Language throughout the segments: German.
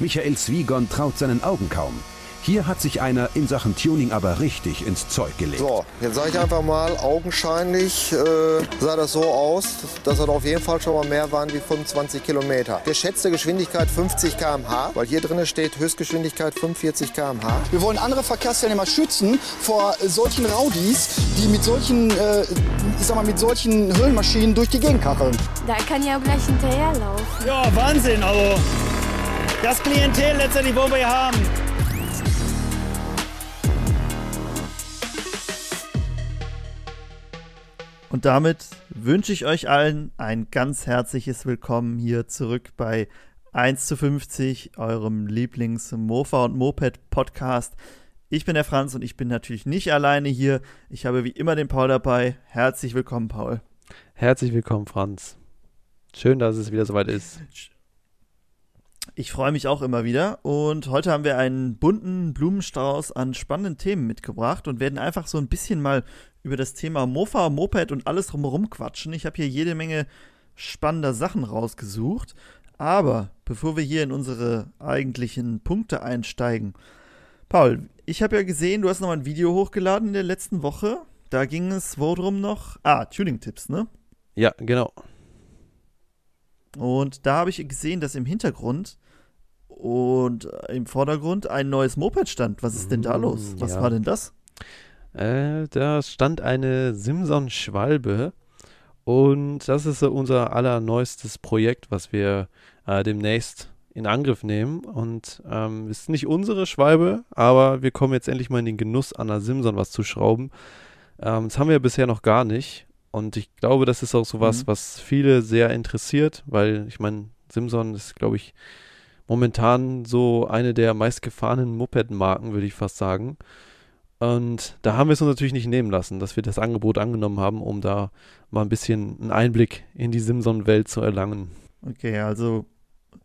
Michael Zwiegon traut seinen Augen kaum. Hier hat sich einer in Sachen Tuning aber richtig ins Zeug gelegt. So, jetzt sage ich einfach mal, augenscheinlich äh, sah das so aus, dass das auf jeden Fall schon mal mehr waren wie 25 Kilometer. Geschätzte Geschwindigkeit 50 km/h, weil hier drin steht Höchstgeschwindigkeit 45 km/h. Wir wollen andere Verkehrsteilnehmer schützen vor solchen Raudis, die mit solchen, äh, ich sag mal, mit solchen Höhlenmaschinen durch die Gegend kacheln. Da kann ja auch gleich hinterherlaufen. Ja, Wahnsinn, also das Klientel letztendlich wollen wir hier haben. Und damit wünsche ich euch allen ein ganz herzliches Willkommen hier zurück bei 1 zu 50, eurem Lieblings-Mofa und Moped-Podcast. Ich bin der Franz und ich bin natürlich nicht alleine hier. Ich habe wie immer den Paul dabei. Herzlich willkommen, Paul. Herzlich willkommen, Franz. Schön, dass es wieder soweit ist. Ich freue mich auch immer wieder und heute haben wir einen bunten Blumenstrauß an spannenden Themen mitgebracht und werden einfach so ein bisschen mal über das Thema Mofa, Moped und alles drumherum quatschen. Ich habe hier jede Menge spannender Sachen rausgesucht, aber bevor wir hier in unsere eigentlichen Punkte einsteigen, Paul, ich habe ja gesehen, du hast noch ein Video hochgeladen in der letzten Woche. Da ging es worum noch? Ah, Tuning-Tipps, ne? Ja, genau. Und da habe ich gesehen, dass im Hintergrund und im Vordergrund ein neues Moped stand. Was ist denn da los? Was ja. war denn das? Äh, da stand eine Simson Schwalbe und das ist unser allerneuestes Projekt, was wir äh, demnächst in Angriff nehmen. Und ähm, ist nicht unsere Schwalbe, aber wir kommen jetzt endlich mal in den Genuss, an einer Simson was zu schrauben. Ähm, das haben wir bisher noch gar nicht. Und ich glaube, das ist auch so was, Mhm. was viele sehr interessiert, weil ich meine, Simson ist, glaube ich, momentan so eine der meistgefahrenen Moped-Marken, würde ich fast sagen. Und da haben wir es uns natürlich nicht nehmen lassen, dass wir das Angebot angenommen haben, um da mal ein bisschen einen Einblick in die Simson-Welt zu erlangen. Okay, also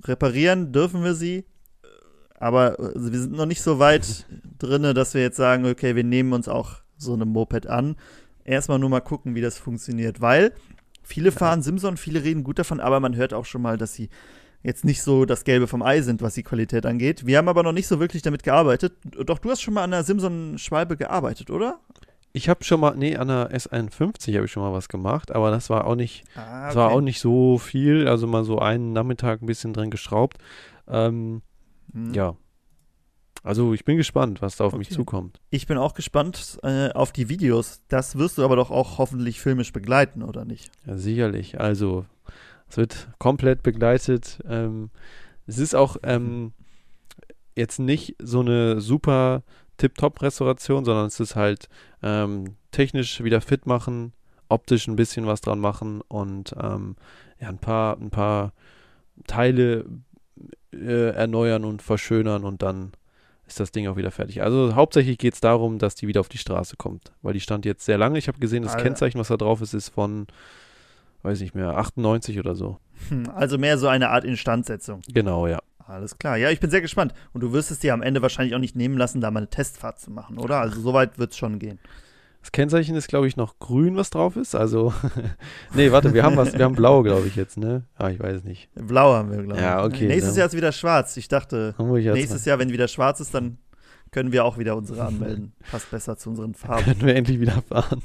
reparieren dürfen wir sie, aber wir sind noch nicht so weit drinne, dass wir jetzt sagen, okay, wir nehmen uns auch so eine Moped an. Erstmal nur mal gucken, wie das funktioniert, weil viele fahren Simson, viele reden gut davon, aber man hört auch schon mal, dass sie jetzt nicht so das Gelbe vom Ei sind, was die Qualität angeht. Wir haben aber noch nicht so wirklich damit gearbeitet. Doch du hast schon mal an der Simson-Schwalbe gearbeitet, oder? Ich habe schon mal, nee, an der S51 habe ich schon mal was gemacht, aber das war auch nicht, Ah, das war auch nicht so viel, also mal so einen Nachmittag ein bisschen dran geschraubt. Ähm, Hm. Ja. Also ich bin gespannt, was da auf mich Okay. zukommt. Ich bin auch gespannt äh, auf die Videos. Das wirst du aber doch auch hoffentlich filmisch begleiten, oder nicht? Ja, sicherlich. Also, es wird komplett begleitet. Ähm, es ist auch ähm, jetzt nicht so eine super Tip-Top-Restauration, sondern es ist halt ähm, technisch wieder fit machen, optisch ein bisschen was dran machen und ähm, ja, ein paar, ein paar Teile äh, erneuern und verschönern und dann ist das Ding auch wieder fertig. Also hauptsächlich geht es darum, dass die wieder auf die Straße kommt, weil die stand jetzt sehr lange. Ich habe gesehen, das Alter. Kennzeichen, was da drauf ist, ist von, weiß nicht mehr, 98 oder so. Hm, Also mehr so eine Art Instandsetzung. Genau, ja. Alles klar. Ja, ich bin sehr gespannt. Und du wirst es dir am Ende wahrscheinlich auch nicht nehmen lassen, da mal eine Testfahrt zu machen, oder? Also soweit wird es schon gehen. Das Kennzeichen ist, glaube ich, noch grün, was drauf ist. Also, nee, warte, wir haben was, wir haben blau, glaube ich jetzt, ne? Ah, ich weiß nicht. Blau haben wir, glaube ich. Ja, okay, Nächstes dann- Jahr ist wieder schwarz. Ich dachte, ich nächstes Jahr, wenn wieder schwarz ist, dann können wir auch wieder unsere anmelden. Passt besser zu unseren Farben. können wir endlich wieder fahren.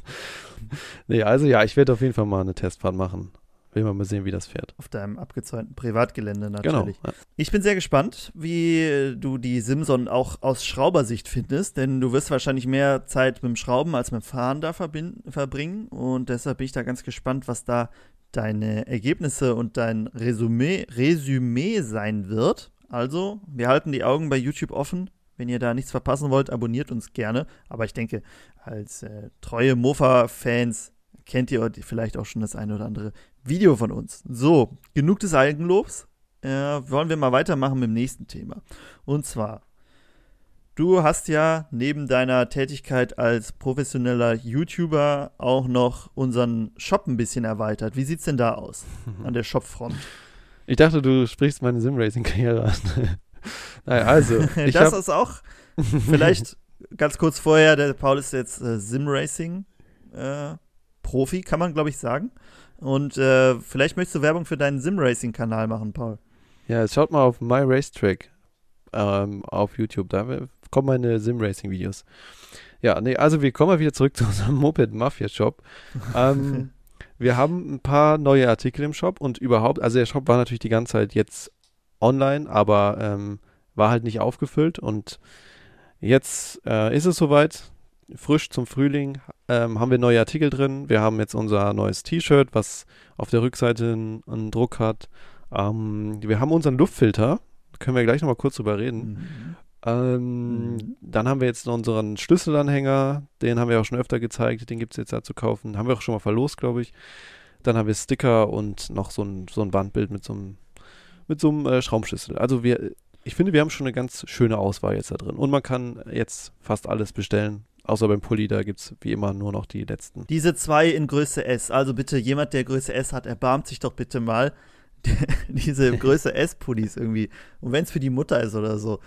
nee, also ja, ich werde auf jeden Fall mal eine Testfahrt machen. Will mal mal sehen, wie das fährt. Auf deinem abgezäunten Privatgelände Genau. natürlich. Ja. Ich bin sehr gespannt, wie du die Simson auch aus Schraubersicht findest, denn du wirst wahrscheinlich mehr Zeit mit dem Schrauben als mit dem Fahren da verbringen und deshalb bin ich da ganz gespannt, was da deine Ergebnisse und dein Resümee, Resümee sein wird. Also, wir halten die Augen bei YouTube offen. Wenn ihr da nichts verpassen wollt, abonniert uns gerne. Aber ich denke, als äh, treue Mofa-Fans kennt ihr vielleicht auch schon das eine oder andere Video von uns. So, genug des Eigenlobs. Äh, wollen wir mal weitermachen mit dem nächsten Thema. Und zwar, du hast ja neben deiner Tätigkeit als professioneller YouTuber auch noch unseren Shop ein bisschen erweitert. Wie sieht's denn da aus an der Shopfront? Ich dachte, du sprichst meine Sim-Racing-Karriere an. Nein, also, ich das ist auch vielleicht ganz kurz vorher, der Paul ist jetzt äh, Sim-Racing äh, Profi, kann man glaube ich sagen. Und äh, vielleicht möchtest du Werbung für deinen Sim-Racing-Kanal machen, Paul. Ja, schaut mal auf My Racetrack ähm, auf YouTube. Da kommen meine Sim-Racing-Videos. Ja, nee, also wir kommen mal wieder zurück zu unserem Moped Mafia Shop. ähm, wir haben ein paar neue Artikel im Shop und überhaupt, also der Shop war natürlich die ganze Zeit jetzt online, aber ähm, war halt nicht aufgefüllt und jetzt äh, ist es soweit. Frisch zum Frühling ähm, haben wir neue Artikel drin. Wir haben jetzt unser neues T-Shirt, was auf der Rückseite einen, einen Druck hat. Ähm, wir haben unseren Luftfilter. Können wir gleich nochmal kurz drüber reden. Mhm. Mhm. Dann haben wir jetzt unseren Schlüsselanhänger, den haben wir auch schon öfter gezeigt, den gibt es jetzt da zu kaufen. Haben wir auch schon mal verlost, glaube ich. Dann haben wir Sticker und noch so ein, so ein Wandbild mit so einem, mit so einem äh, Schraubenschlüssel. Also wir, ich finde, wir haben schon eine ganz schöne Auswahl jetzt da drin. Und man kann jetzt fast alles bestellen. Außer beim Pulli, da gibt es wie immer nur noch die letzten. Diese zwei in Größe S. Also bitte, jemand, der Größe S hat, erbarmt sich doch bitte mal diese Größe S-Pullis irgendwie. Und wenn es für die Mutter ist oder so.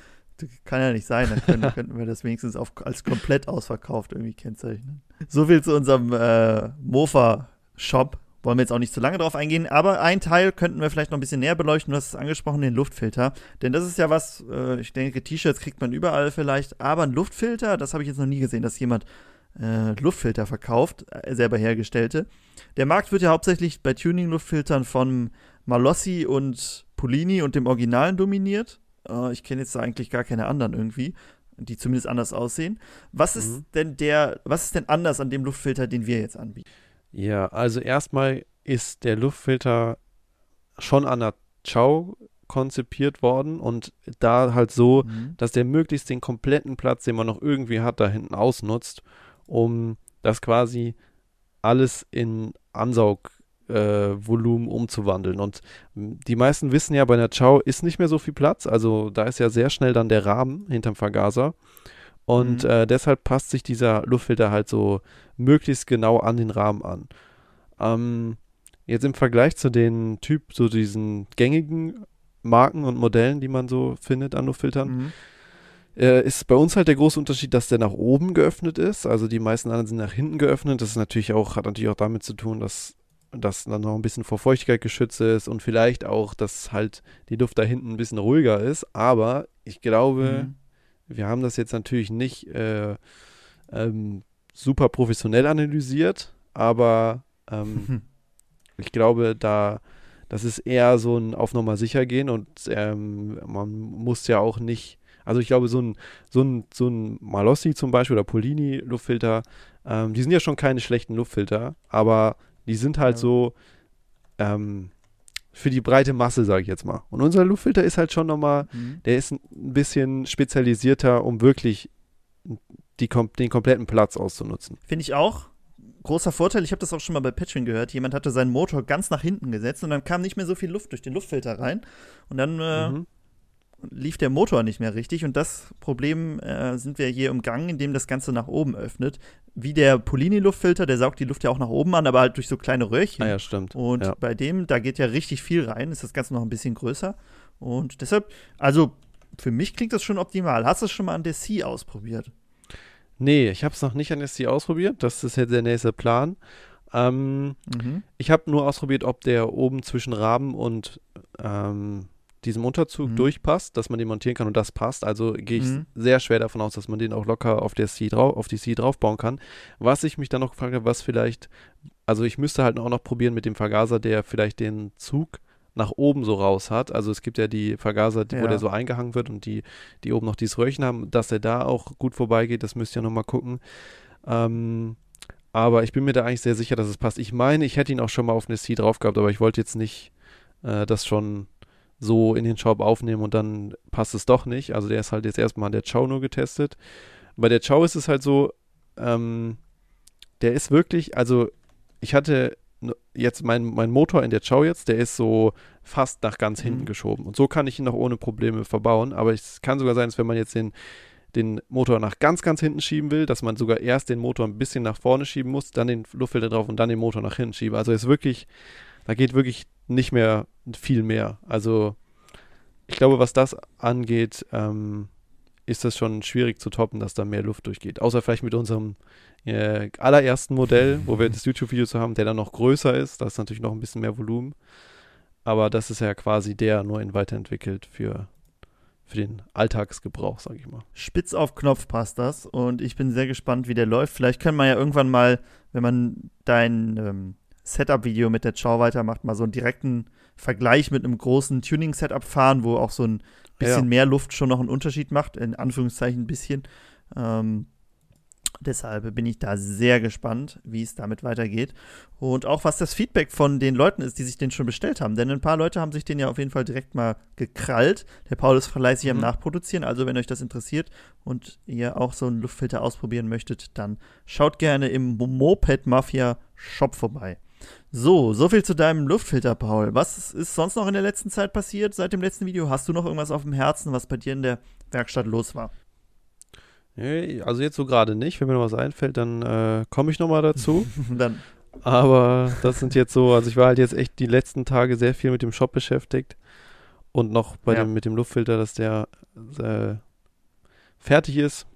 Kann ja nicht sein, dann können, könnten wir das wenigstens auf, als komplett ausverkauft irgendwie kennzeichnen. So viel zu unserem äh, Mofa-Shop. Wollen wir jetzt auch nicht zu lange drauf eingehen, aber ein Teil könnten wir vielleicht noch ein bisschen näher beleuchten. Du hast es angesprochen, den Luftfilter. Denn das ist ja was, äh, ich denke, T-Shirts kriegt man überall vielleicht, aber ein Luftfilter, das habe ich jetzt noch nie gesehen, dass jemand äh, Luftfilter verkauft, äh, selber hergestellte. Der Markt wird ja hauptsächlich bei Tuning-Luftfiltern von Malossi und Polini und dem Originalen dominiert. Äh, ich kenne jetzt da eigentlich gar keine anderen irgendwie, die zumindest anders aussehen. Was ist mhm. denn der, was ist denn anders an dem Luftfilter, den wir jetzt anbieten? Ja, also erstmal ist der Luftfilter schon an der Chow konzipiert worden und da halt so, mhm. dass der möglichst den kompletten Platz, den man noch irgendwie hat, da hinten ausnutzt, um das quasi alles in Ansaug äh, umzuwandeln. Und die meisten wissen ja, bei einer Chow ist nicht mehr so viel Platz. Also da ist ja sehr schnell dann der Rahmen hinterm Vergaser. Und mhm. äh, deshalb passt sich dieser Luftfilter halt so möglichst genau an den Rahmen an. Ähm, jetzt im Vergleich zu den Typ, so diesen gängigen Marken und Modellen, die man so findet an Luftfiltern, mhm. äh, ist bei uns halt der große Unterschied, dass der nach oben geöffnet ist. Also die meisten anderen sind nach hinten geöffnet. Das ist natürlich auch, hat natürlich auch damit zu tun, dass dass dann noch ein bisschen vor Feuchtigkeit geschützt ist und vielleicht auch, dass halt die Luft da hinten ein bisschen ruhiger ist. Aber ich glaube, mhm. Wir haben das jetzt natürlich nicht äh, ähm, super professionell analysiert, aber ähm, ich glaube, da das ist eher so ein auf Nummer sicher gehen und ähm, man muss ja auch nicht, also ich glaube, so ein, so ein, so ein Malossi zum Beispiel oder Polini-Luftfilter, ähm, die sind ja schon keine schlechten Luftfilter, aber die sind halt ja. so ähm, für die breite Masse, sage ich jetzt mal. Und unser Luftfilter ist halt schon nochmal, mhm. der ist ein bisschen spezialisierter, um wirklich die, den kompletten Platz auszunutzen. Finde ich auch. Großer Vorteil, ich habe das auch schon mal bei Patching gehört. Jemand hatte seinen Motor ganz nach hinten gesetzt und dann kam nicht mehr so viel Luft durch den Luftfilter rein. Und dann äh, mhm lief der Motor nicht mehr richtig und das Problem äh, sind wir hier umgangen, indem das Ganze nach oben öffnet. Wie der Polini-Luftfilter, der saugt die Luft ja auch nach oben an, aber halt durch so kleine Röhrchen. Ah ja, stimmt. Und ja. bei dem, da geht ja richtig viel rein, ist das Ganze noch ein bisschen größer. Und deshalb, also für mich klingt das schon optimal. Hast du es schon mal an der C ausprobiert? Nee, ich habe es noch nicht an der C ausprobiert. Das ist jetzt der nächste Plan. Ähm, mhm. Ich habe nur ausprobiert, ob der oben zwischen Rahmen und ähm, diesem Unterzug mhm. durchpasst, dass man den montieren kann und das passt. Also gehe ich mhm. sehr schwer davon aus, dass man den auch locker auf, der C drauf, auf die C draufbauen kann. Was ich mich dann noch gefragt habe, was vielleicht, also ich müsste halt auch noch probieren mit dem Vergaser, der vielleicht den Zug nach oben so raus hat. Also es gibt ja die Vergaser, die, ja. wo der so eingehangen wird und die, die oben noch dieses Röhrchen haben, dass er da auch gut vorbeigeht, das müsst ihr nochmal gucken. Ähm, aber ich bin mir da eigentlich sehr sicher, dass es passt. Ich meine, ich hätte ihn auch schon mal auf eine C drauf gehabt, aber ich wollte jetzt nicht äh, das schon so in den Shop aufnehmen und dann passt es doch nicht. Also der ist halt jetzt erstmal an der Chow nur getestet. Bei der Chow ist es halt so, ähm, der ist wirklich, also ich hatte jetzt mein, mein Motor in der Chow jetzt, der ist so fast nach ganz mhm. hinten geschoben. Und so kann ich ihn noch ohne Probleme verbauen. Aber es kann sogar sein, dass wenn man jetzt den, den Motor nach ganz, ganz hinten schieben will, dass man sogar erst den Motor ein bisschen nach vorne schieben muss, dann den Luftfilter drauf und dann den Motor nach hinten schieben. Also ist wirklich, da geht wirklich nicht mehr viel mehr. Also ich glaube, was das angeht, ähm, ist das schon schwierig zu toppen, dass da mehr Luft durchgeht. Außer vielleicht mit unserem äh, allerersten Modell, wo wir das YouTube-Video zu haben, der dann noch größer ist. Da ist natürlich noch ein bisschen mehr Volumen. Aber das ist ja quasi der nur in weiterentwickelt für, für den Alltagsgebrauch, sage ich mal. Spitz auf Knopf passt das und ich bin sehr gespannt, wie der läuft. Vielleicht können wir ja irgendwann mal, wenn man dein ähm, Setup-Video mit der Chow weitermacht, mal so einen direkten Vergleich mit einem großen Tuning-Setup fahren, wo auch so ein bisschen Ja. mehr Luft schon noch einen Unterschied macht, in Anführungszeichen ein bisschen. Ähm, deshalb bin ich da sehr gespannt, wie es damit weitergeht. Und auch was das Feedback von den Leuten ist, die sich den schon bestellt haben. Denn ein paar Leute haben sich den ja auf jeden Fall direkt mal gekrallt. Der Paul ist fleißig am Mhm. Nachproduzieren. Also, wenn euch das interessiert und ihr auch so einen Luftfilter ausprobieren möchtet, dann schaut gerne im Moped Mafia Shop vorbei. So, so viel zu deinem Luftfilter, Paul. Was ist sonst noch in der letzten Zeit passiert seit dem letzten Video? Hast du noch irgendwas auf dem Herzen, was bei dir in der Werkstatt los war? Nee, Also jetzt so gerade nicht. Wenn mir noch was einfällt, dann äh, komme ich nochmal dazu. Dann Aber das sind jetzt so, also ich war halt jetzt echt die letzten Tage sehr viel mit dem Shop beschäftigt und noch bei Ja. dem mit dem Luftfilter, dass der äh, fertig ist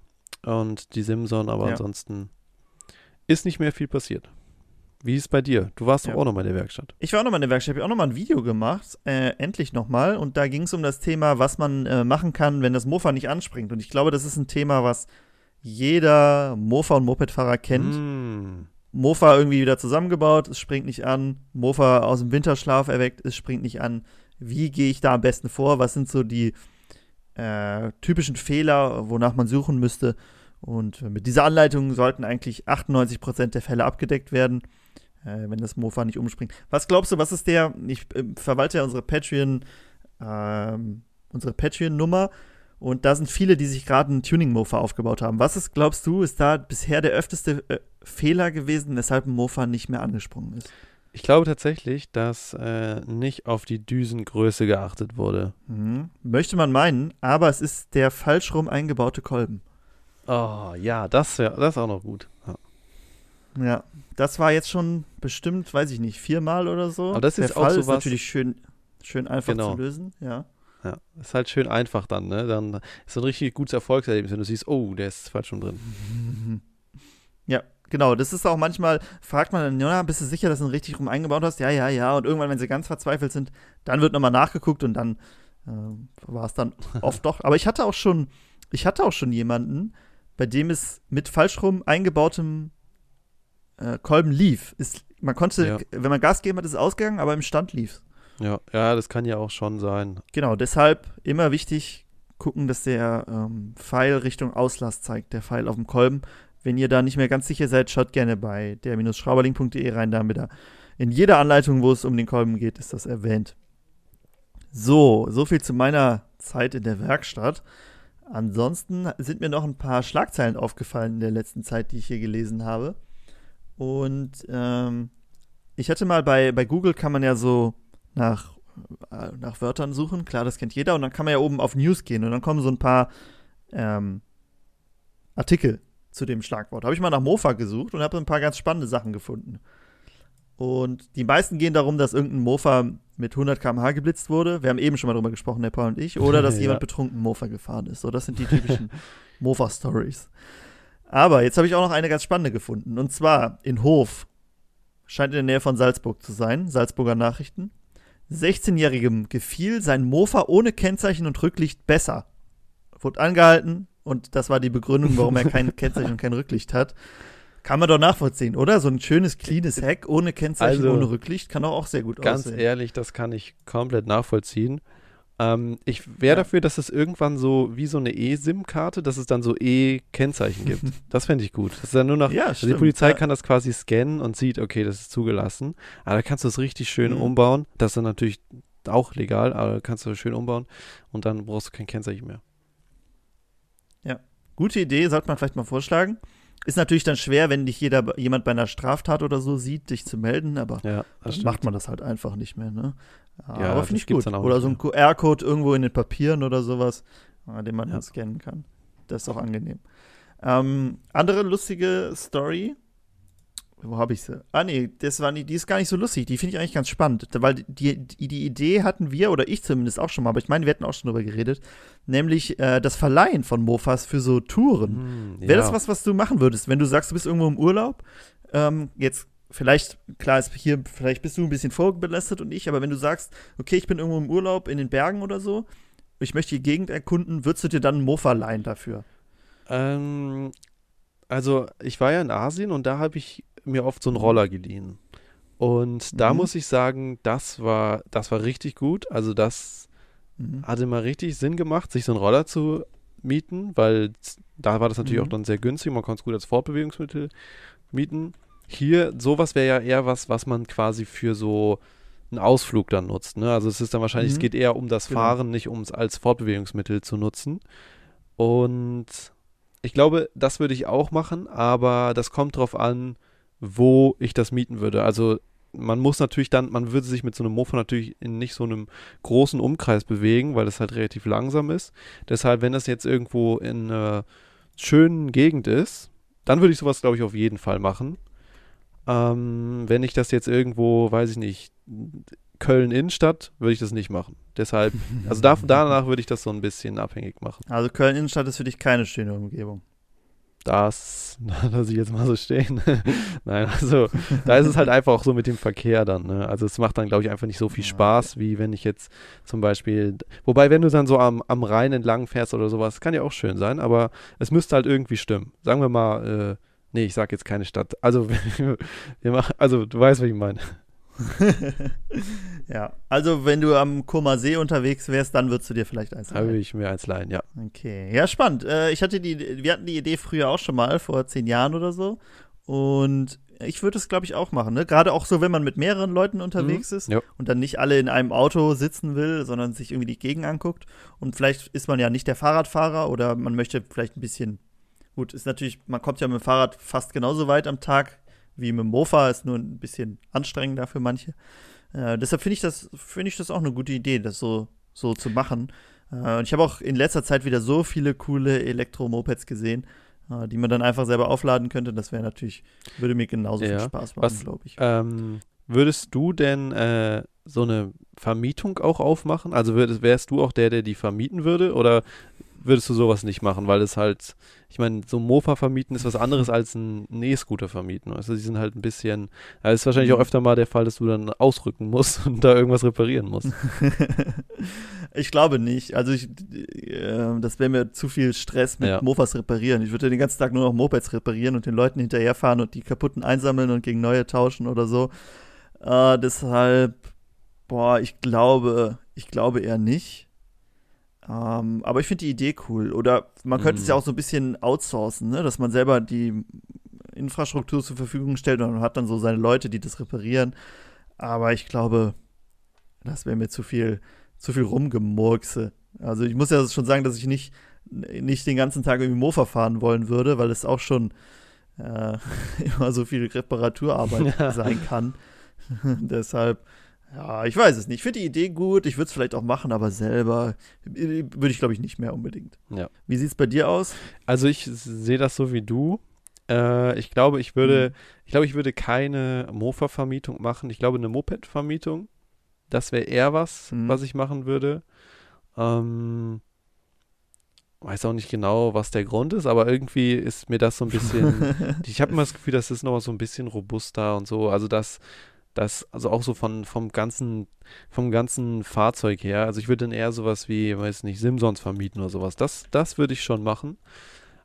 und die Simson, aber Ja. ansonsten ist nicht mehr viel passiert. Wie ist es bei dir? Du warst Ja. doch auch noch mal in der Werkstatt. Ich war auch noch mal in der Werkstatt, habe auch noch mal ein Video gemacht, äh, endlich noch mal. Und da ging es um das Thema, was man äh, machen kann, wenn das Mofa nicht anspringt. Und ich glaube, das ist ein Thema, was jeder Mofa- und Mopedfahrer kennt. Mm. Mofa irgendwie wieder zusammengebaut, es springt nicht an. Mofa aus dem Winterschlaf erweckt, es springt nicht an. Wie gehe ich da am besten vor? Was sind so die äh, typischen Fehler, wonach man suchen müsste? Und mit dieser Anleitung sollten eigentlich 98% der Fälle abgedeckt werden, äh, wenn das Mofa nicht umspringt. Was glaubst du, was ist der, ich äh, verwalte ja unsere Patreon, ähm, unsere Patreon-Nummer und da sind viele, die sich gerade einen Tuning-Mofa aufgebaut haben. Was ist, glaubst du, ist da bisher der öfteste äh, Fehler gewesen, weshalb ein Mofa nicht mehr angesprungen ist? Ich glaube tatsächlich, dass äh, nicht auf die Düsengröße geachtet wurde. Mhm. Möchte man meinen, aber es ist der falsch rum eingebaute Kolben. Oh, ja, das, wär, das ist auch noch gut. Ja. Ja, das war jetzt schon bestimmt, weiß ich nicht, viermal oder so. Aber das der ist auch Fall ist natürlich schön, schön einfach Genau. zu lösen, ja. Ja, ist halt schön einfach dann, ne? Dann ist so ein richtig gutes Erfolgserlebnis, wenn du siehst, oh, der ist falsch schon drin. Ja, genau. Das ist auch manchmal, fragt man dann, ja, bist du sicher, dass du ihn richtig rum eingebaut hast? Ja, ja, ja. Und irgendwann, wenn sie ganz verzweifelt sind, dann wird nochmal nachgeguckt und dann äh, war es dann oft doch. Aber ich hatte auch schon, ich hatte auch schon jemanden, bei dem es mit falsch rum eingebautem äh, Kolben lief. Ist, man konnte, Ja. wenn man Gas gegeben hat, ist es ausgegangen, aber im Stand lief Ja, ja, das kann ja auch schon sein. Genau, deshalb immer wichtig gucken, dass der ähm, Pfeil Richtung Auslass zeigt, der Pfeil auf dem Kolben. Wenn ihr da nicht mehr ganz sicher seid, schaut gerne bei der-schrauberling.de rein, damit da in jeder Anleitung, wo es um den Kolben geht, ist das erwähnt. So, so viel zu meiner Zeit in der Werkstatt. Ansonsten sind mir noch ein paar Schlagzeilen aufgefallen in der letzten Zeit, die ich hier gelesen habe. Und ähm, ich hatte mal bei, bei Google kann man ja so nach, äh, nach Wörtern suchen, klar, das kennt jeder. Und dann kann man ja oben auf News gehen und dann kommen so ein paar ähm, Artikel zu dem Schlagwort. Habe ich mal nach Mofa gesucht und habe ein paar ganz spannende Sachen gefunden. Und die meisten gehen darum, dass irgendein Mofa mit 100 km/h geblitzt wurde. Wir haben eben schon mal drüber gesprochen, der Paul und ich. Oder dass Ja. jemand betrunken Mofa gefahren ist. So, das sind die typischen Mofa-Stories. Aber jetzt habe ich auch noch eine ganz spannende gefunden. Und zwar in Hof. Scheint in der Nähe von Salzburg zu sein. Salzburger Nachrichten. 16-Jährigem gefiel sein Mofa ohne Kennzeichen und Rücklicht besser. Wurde angehalten und das war die Begründung, warum er kein Kennzeichen und kein Rücklicht hat. Kann man doch nachvollziehen, oder? So ein schönes, cleanes Heck ohne Kennzeichen, Also, ohne Rücklicht kann doch auch sehr gut Ganz aussehen. ehrlich, das kann ich komplett nachvollziehen. Ähm, ich wäre Ja. dafür, dass es irgendwann so wie so eine E-SIM-Karte, dass es dann so E-Kennzeichen gibt. das fände ich gut. Das ist dann nur noch, Ja, also die Polizei ja. kann das quasi scannen und sieht, okay, das ist zugelassen. Aber da kannst du es richtig schön Mhm. umbauen. Das ist dann natürlich auch legal, aber kannst du schön umbauen und dann brauchst du kein Kennzeichen mehr. Gute Idee, sollte man vielleicht mal vorschlagen. Ist natürlich dann schwer, wenn dich jeder, jemand bei einer Straftat oder so sieht, dich zu melden, aber Ja, dann macht man das halt einfach nicht mehr, ne? Ja, aber finde ich gut. Oder so ein QR-Code irgendwo in den Papieren oder sowas, äh, den man Ja. dann scannen kann. Das ist auch angenehm. Ähm, andere lustige Story. Wo habe ich sie? Ah, nee, das war nicht, die ist gar nicht so lustig. Die finde ich eigentlich ganz spannend, weil die, die, die Idee hatten wir, oder ich zumindest auch schon mal, aber ich meine, wir hatten auch schon drüber geredet, nämlich äh, das Verleihen von Mofas für so Touren. Hm, Wäre ja. das was, was du machen würdest, wenn du sagst, du bist irgendwo im Urlaub? Ähm, jetzt vielleicht, klar, ist hier, vielleicht bist du ein bisschen vorbelastet und ich, aber wenn du sagst, okay, ich bin irgendwo im Urlaub in den Bergen oder so ich möchte die Gegend erkunden, würdest du dir dann ein Mofa leihen dafür? Ähm, also ich war ja in Asien und da habe ich mir oft so einen Roller geliehen. Und da Mhm. muss ich sagen, das war, das war richtig gut. Also das Mhm. hatte mal richtig Sinn gemacht, sich so einen Roller zu mieten, weil da war das natürlich Mhm. auch dann sehr günstig. Man konnte es gut als Fortbewegungsmittel mieten. Hier, sowas wäre ja eher was, was man quasi für so einen Ausflug dann nutzt. Ne? Also es ist dann wahrscheinlich, es Mhm. geht eher um das Genau. Fahren, nicht um es als Fortbewegungsmittel zu nutzen. Und ich glaube, das würde ich auch machen, aber das kommt drauf an, wo ich das mieten würde. Also man muss natürlich dann, man würde sich mit so einem Mofa natürlich in nicht so einem großen Umkreis bewegen, weil das halt relativ langsam ist. Deshalb, wenn das jetzt irgendwo in einer schönen Gegend ist, dann würde ich sowas, glaube ich, auf jeden Fall machen. Ähm, wenn ich das jetzt irgendwo, weiß ich nicht, Köln Innenstadt, würde ich das nicht machen. Deshalb, also da, danach würde ich das so ein bisschen abhängig machen. Also Köln Innenstadt ist für dich keine schöne Umgebung. Das lasse ich jetzt mal so stehen. Nein, also da ist es halt einfach auch so mit dem Verkehr dann. Ne? Also es macht dann, glaube ich, einfach nicht so viel Spaß, wie wenn ich jetzt zum Beispiel, wobei wenn du dann so am, am Rhein entlang fährst oder sowas, kann ja auch schön sein, aber es müsste halt irgendwie stimmen. Sagen wir mal, äh, nee, ich sage jetzt keine Stadt. Also wir machen, also du weißt, was ich meine. ja, also wenn du am Koma See unterwegs wärst, dann würdest du dir vielleicht eins leihen. ich mir eins leihen, ja. Okay, ja, spannend. Äh, ich hatte die, wir hatten die Idee früher auch schon mal, vor zehn Jahren oder so. Und ich würde es, glaube ich, auch machen. Ne? Gerade auch so, wenn man mit mehreren Leuten unterwegs ist ja. und dann nicht alle in einem Auto sitzen will, sondern sich irgendwie die Gegend anguckt. Und vielleicht ist man ja nicht der Fahrradfahrer oder man möchte vielleicht ein bisschen. Gut, ist natürlich, man kommt ja mit dem Fahrrad fast genauso weit am Tag wie mit dem Mofa, ist nur ein bisschen anstrengender für manche. Äh, deshalb finde ich das, finde ich das auch eine gute Idee, das so, so zu machen. Äh, und ich habe auch in letzter Zeit wieder so viele coole Elektromopeds gesehen, äh, die man dann einfach selber aufladen könnte. Das wäre natürlich, würde mir genauso Ja. viel Spaß machen, glaube ich. Ähm, würdest du denn äh, so eine Vermietung auch aufmachen? Also würdest, wärst du auch der, der die vermieten würde? Oder würdest du sowas nicht machen? Weil es halt, ich meine, so ein Mofa vermieten ist was anderes als ein E-Scooter vermieten. Also die sind halt ein bisschen, es ist wahrscheinlich auch Mhm. öfter mal der Fall, dass du dann ausrücken musst und da irgendwas reparieren musst. ich glaube nicht. Also ich, äh, das wäre mir zu viel Stress mit Ja. Mofas reparieren. Ich würde den ganzen Tag nur noch Mopeds reparieren und den Leuten hinterherfahren und die kaputten einsammeln und gegen neue tauschen oder so. Äh, deshalb, boah, ich glaube, ich glaube eher nicht. Ähm, aber ich finde die Idee cool. Oder man könnte es Mhm. ja auch so ein bisschen outsourcen, ne? dass man selber die Infrastruktur zur Verfügung stellt und hat dann so seine Leute, die das reparieren. Aber ich glaube, das wäre mir zu viel, zu viel Rumgemurkse. Also ich muss ja schon sagen, dass ich nicht, nicht den ganzen Tag irgendwie Mofa fahren wollen würde, weil es auch schon äh, immer so viel Reparaturarbeit Ja. sein kann. Deshalb, ja, ich weiß es nicht. Ich finde die Idee gut, ich würde es vielleicht auch machen, aber selber äh, würde ich, glaube ich, nicht mehr unbedingt. Ja. Wie sieht es bei dir aus? Also ich sehe das so wie du. Äh, ich glaube, ich würde, Mhm. ich glaube, ich würde keine Mofa-Vermietung machen. Ich glaube, eine Moped-Vermietung, das wäre eher was, Mhm. was ich machen würde. Ähm, weiß auch nicht genau, was der Grund ist, aber irgendwie ist mir das so ein bisschen. ich habe immer das Gefühl, das ist noch so ein bisschen robuster und so. Also das, das, also auch so von vom ganzen, vom ganzen Fahrzeug her. Also ich würde dann eher sowas wie, weiß nicht, Simsons vermieten oder sowas. Das, das würde ich schon machen.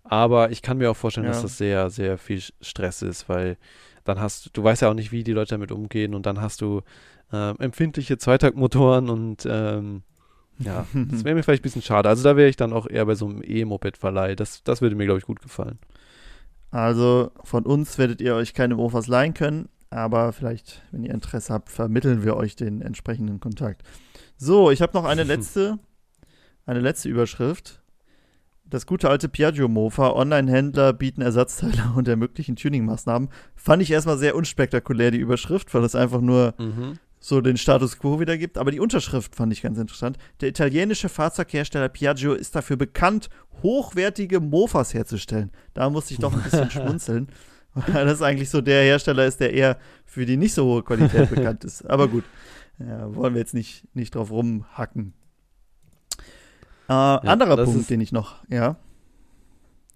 Aber ich kann mir auch vorstellen, dass Ja. das sehr, sehr viel Stress ist, weil dann hast du, du weißt ja auch nicht, wie die Leute damit umgehen und dann hast du ähm, empfindliche Zweitaktmotoren und ähm, ja, das wäre mir vielleicht ein bisschen schade. Also da wäre ich dann auch eher bei so einem E-Moped-Verleih. Das, das würde mir, glaube ich, gut gefallen. Also von uns werdet ihr euch keine Mofas leihen können, aber vielleicht, wenn ihr Interesse habt, vermitteln wir euch den entsprechenden Kontakt. So, ich habe noch eine letzte, eine letzte Überschrift. Das gute alte Piaggio Mofa, Online-Händler bieten Ersatzteile und ermöglichen Tuning-Maßnahmen. Fand ich erstmal sehr unspektakulär, die Überschrift, weil es einfach nur Mhm. so den Status quo wiedergibt. Aber die Unterschrift fand ich ganz interessant. Der italienische Fahrzeughersteller Piaggio ist dafür bekannt, hochwertige Mofas herzustellen. Da musste ich doch ein bisschen schmunzeln, weil das eigentlich so der Hersteller ist, der eher für die nicht so hohe Qualität bekannt ist. Aber gut, ja, wollen wir jetzt nicht, nicht drauf rumhacken. Äh, anderer das Punkt, den ich noch, ja.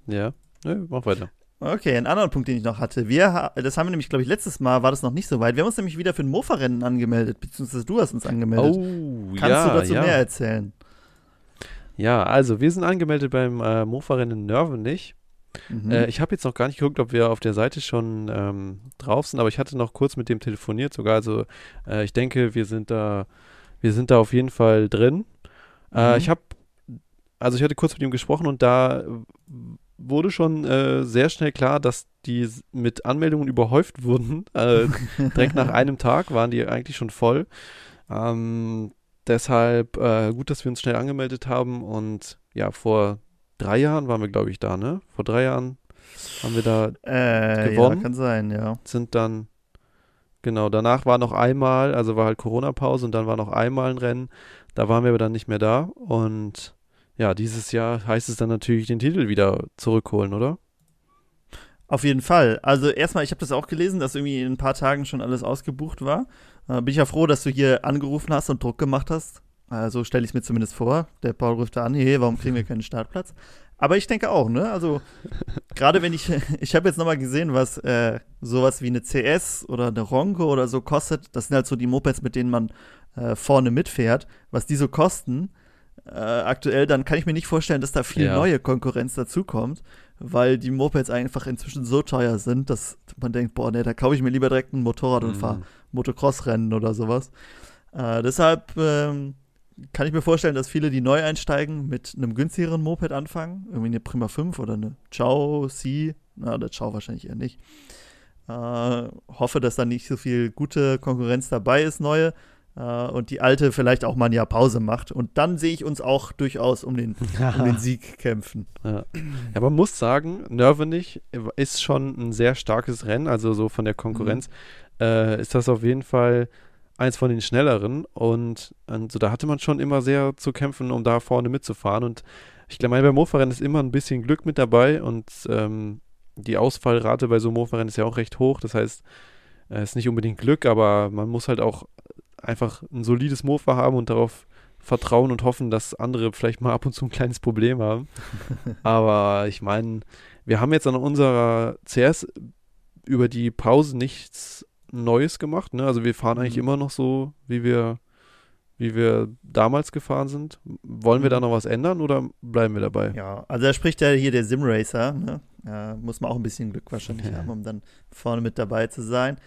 Ja, Nö, mach weiter. Okay, einen anderen Punkt, den ich noch hatte. Wir, das haben wir nämlich, glaube ich, letztes Mal war das noch nicht so weit. Wir haben uns nämlich wieder für ein Mofa-Rennen angemeldet, beziehungsweise du hast uns angemeldet. Oh, Kannst ja, du dazu ja. mehr erzählen? Ja, also wir sind angemeldet beim äh, Mofa-Rennen Nörvenich. Mhm. Äh, ich habe jetzt noch gar nicht geguckt, ob wir auf der Seite schon ähm, drauf sind, aber ich hatte noch kurz mit dem telefoniert sogar. Also äh, ich denke, wir sind da, wir sind da auf jeden Fall drin. Äh, Mhm. ich habe, also ich hatte kurz mit ihm gesprochen und da wurde schon äh, sehr schnell klar, dass die mit Anmeldungen überhäuft wurden. Äh, direkt nach einem Tag waren die eigentlich schon voll. Ähm, deshalb äh, gut, dass wir uns schnell angemeldet haben und ja, vor drei Jahren waren wir, glaube ich, da, ne? Vor drei Jahren haben wir da, äh, ja, gewonnen? kann sein, ja. sind dann, genau, danach war noch einmal, also war halt Corona-Pause und dann war noch einmal ein Rennen. Da waren wir aber dann nicht mehr da und ja, dieses Jahr heißt es dann natürlich den Titel wieder zurückholen, oder? Auf jeden Fall. Also erstmal, ich habe das auch gelesen, dass irgendwie in ein paar Tagen schon alles ausgebucht war. Äh, bin ich ja froh, dass du hier angerufen hast und Druck gemacht hast. Äh, so stelle ich es mir zumindest vor. Der Paul ruft da an, hey, warum kriegen wir keinen Startplatz? Aber ich denke auch, ne? Also gerade wenn ich, ich habe jetzt nochmal gesehen, was äh, sowas wie eine CS oder eine Ronco oder so kostet. Das sind halt so die Mopeds, mit denen man äh, vorne mitfährt. Was die so kosten äh, aktuell, dann kann ich mir nicht vorstellen, dass da viel Ja. neue Konkurrenz dazukommt weil die Mopeds einfach inzwischen so teuer sind, dass man denkt, boah, ne, da kaufe ich mir lieber direkt ein Motorrad und Mhm. fahre Motocross-Rennen oder sowas. Äh, deshalb ähm, kann ich mir vorstellen, dass viele, die neu einsteigen, mit einem günstigeren Moped anfangen. Irgendwie eine Prima 5 oder eine Ciao C. Na, der Ciao wahrscheinlich eher nicht. Äh, hoffe, dass da nicht so viel gute Konkurrenz dabei ist, neue. Äh, und die alte vielleicht auch mal ein Jahr Pause macht. Und dann sehe ich uns auch durchaus um den, um den Sieg kämpfen. Ja. ja, man muss sagen, Nörvenich ist schon ein sehr starkes Rennen, also so von der Konkurrenz äh, ist das auf jeden Fall eins von den schnelleren und, und so, da hatte man schon immer sehr zu kämpfen, um da vorne mitzufahren und ich glaube, beim Mofa-Rennen ist immer ein bisschen Glück mit dabei und ähm, die Ausfallrate bei so einem Mofa-Rennen ist ja auch recht hoch, das heißt, es ist nicht unbedingt Glück, aber man muss halt auch einfach ein solides Mofa haben und darauf vertrauen und hoffen, dass andere vielleicht mal ab und zu ein kleines Problem haben. Aber ich meine, wir haben jetzt an unserer CS über die Pause nichts Neues gemacht. Ne? Also wir fahren eigentlich Mhm. immer noch so, wie wir, wie wir damals gefahren sind. Wollen wir da noch was ändern oder bleiben wir dabei? Ja, also da spricht ja hier der Simracer, ne? Ja, muss man auch ein bisschen Glück wahrscheinlich haben, um dann vorne mit dabei zu sein.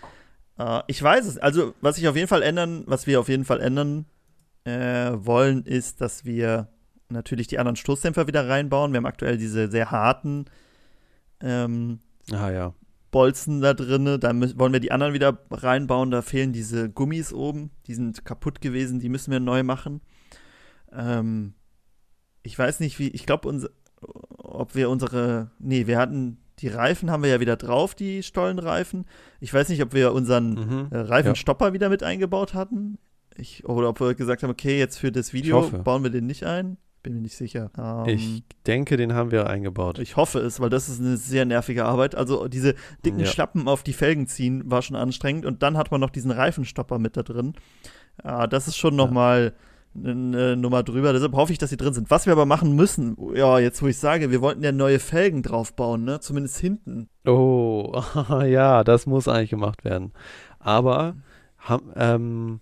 Äh, ich weiß es, also was ich auf jeden Fall ändern, was wir auf jeden Fall ändern äh, wollen, ist, dass wir natürlich die anderen Stoßdämpfer wieder reinbauen. Wir haben aktuell diese sehr harten ähm, Ah ja. Bolzen da drinne. Da mü- wollen wir die anderen wieder reinbauen. Da fehlen diese Gummis oben. Die sind kaputt gewesen. Die müssen wir neu machen. Ähm, ich weiß nicht, wie. Ich glaube, ob wir unsere. Nee, wir hatten. Die Reifen haben wir ja wieder drauf, die Stollenreifen. Ich weiß nicht, ob wir unseren Mhm. äh, Reifenstopper wieder mit eingebaut hatten. Ich, oder ob wir gesagt haben, okay, jetzt für das Video bauen wir den nicht ein. Bin mir nicht sicher. Ähm, Ich denke, den haben wir eingebaut. ich hoffe es, weil das ist eine sehr nervige Arbeit. Also diese dicken Ja. Schlappen auf die Felgen ziehen war schon anstrengend und dann hat man noch diesen Reifenstopper mit da drin. Äh, das ist schon noch Ja. mal eine Nummer drüber. Deshalb hoffe ich, dass sie drin sind. Was wir aber machen müssen, ja, jetzt wo ich sage, wir wollten ja neue Felgen draufbauen, ne? Zumindest hinten. Oh, ja, das muss eigentlich gemacht werden. Aber, ham, ähm,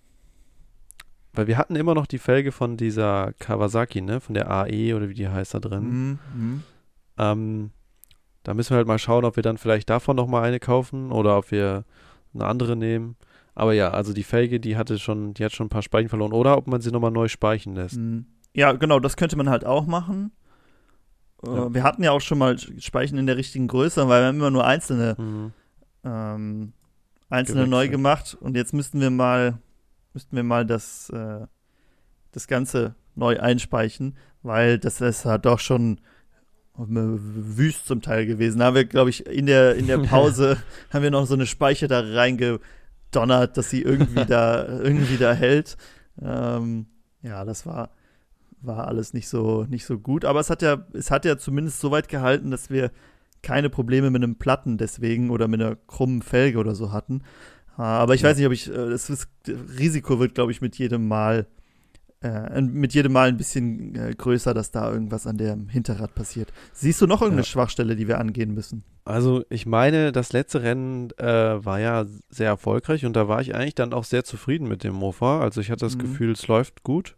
weil wir hatten immer noch die Felge von dieser Kawasaki, ne? Von der AE oder wie die heißt da drin. Mhm. Mhm. Ähm, da müssen wir halt mal schauen, ob wir dann vielleicht davon nochmal eine kaufen oder ob wir eine andere nehmen. Aber ja, also die Felge, die hatte schon, die hat schon ein paar Speichen verloren. Oder ob man sie nochmal neu speichen lässt. Mhm. Ja, genau, das könnte man halt auch machen. Äh, Ja. Wir hatten ja auch schon mal Speichen in der richtigen Größe, weil wir haben immer nur einzelne Mhm. ähm, einzelne neu Gewechselt. gemacht und jetzt müssten wir mal müssten wir mal das äh, das Ganze neu einspeichen, weil das ist halt doch schon wüst zum Teil gewesen. Da haben wir, glaube ich, in der, in der Pause haben wir noch so eine Speiche da reingedonnert, dass sie irgendwie da, irgendwie da hält. Ähm, ja, das war, war alles nicht so, nicht so gut. Aber es hat ja, es hat ja zumindest so weit gehalten, dass wir keine Probleme mit einem Platten deswegen oder mit einer krummen Felge oder so hatten. Äh, Aber ich Ja. weiß nicht, ob ich, äh, das ist, Risiko wird, glaube ich, mit jedem Mal, äh, mit jedem Mal ein bisschen äh, größer, dass da irgendwas an dem Hinterrad passiert. Siehst du noch irgendeine Ja. Schwachstelle, die wir angehen müssen? Also ich meine, das letzte Rennen äh, war ja sehr erfolgreich und da war ich eigentlich dann auch sehr zufrieden mit dem Mofa. Also ich hatte das Mhm. Gefühl, es läuft gut.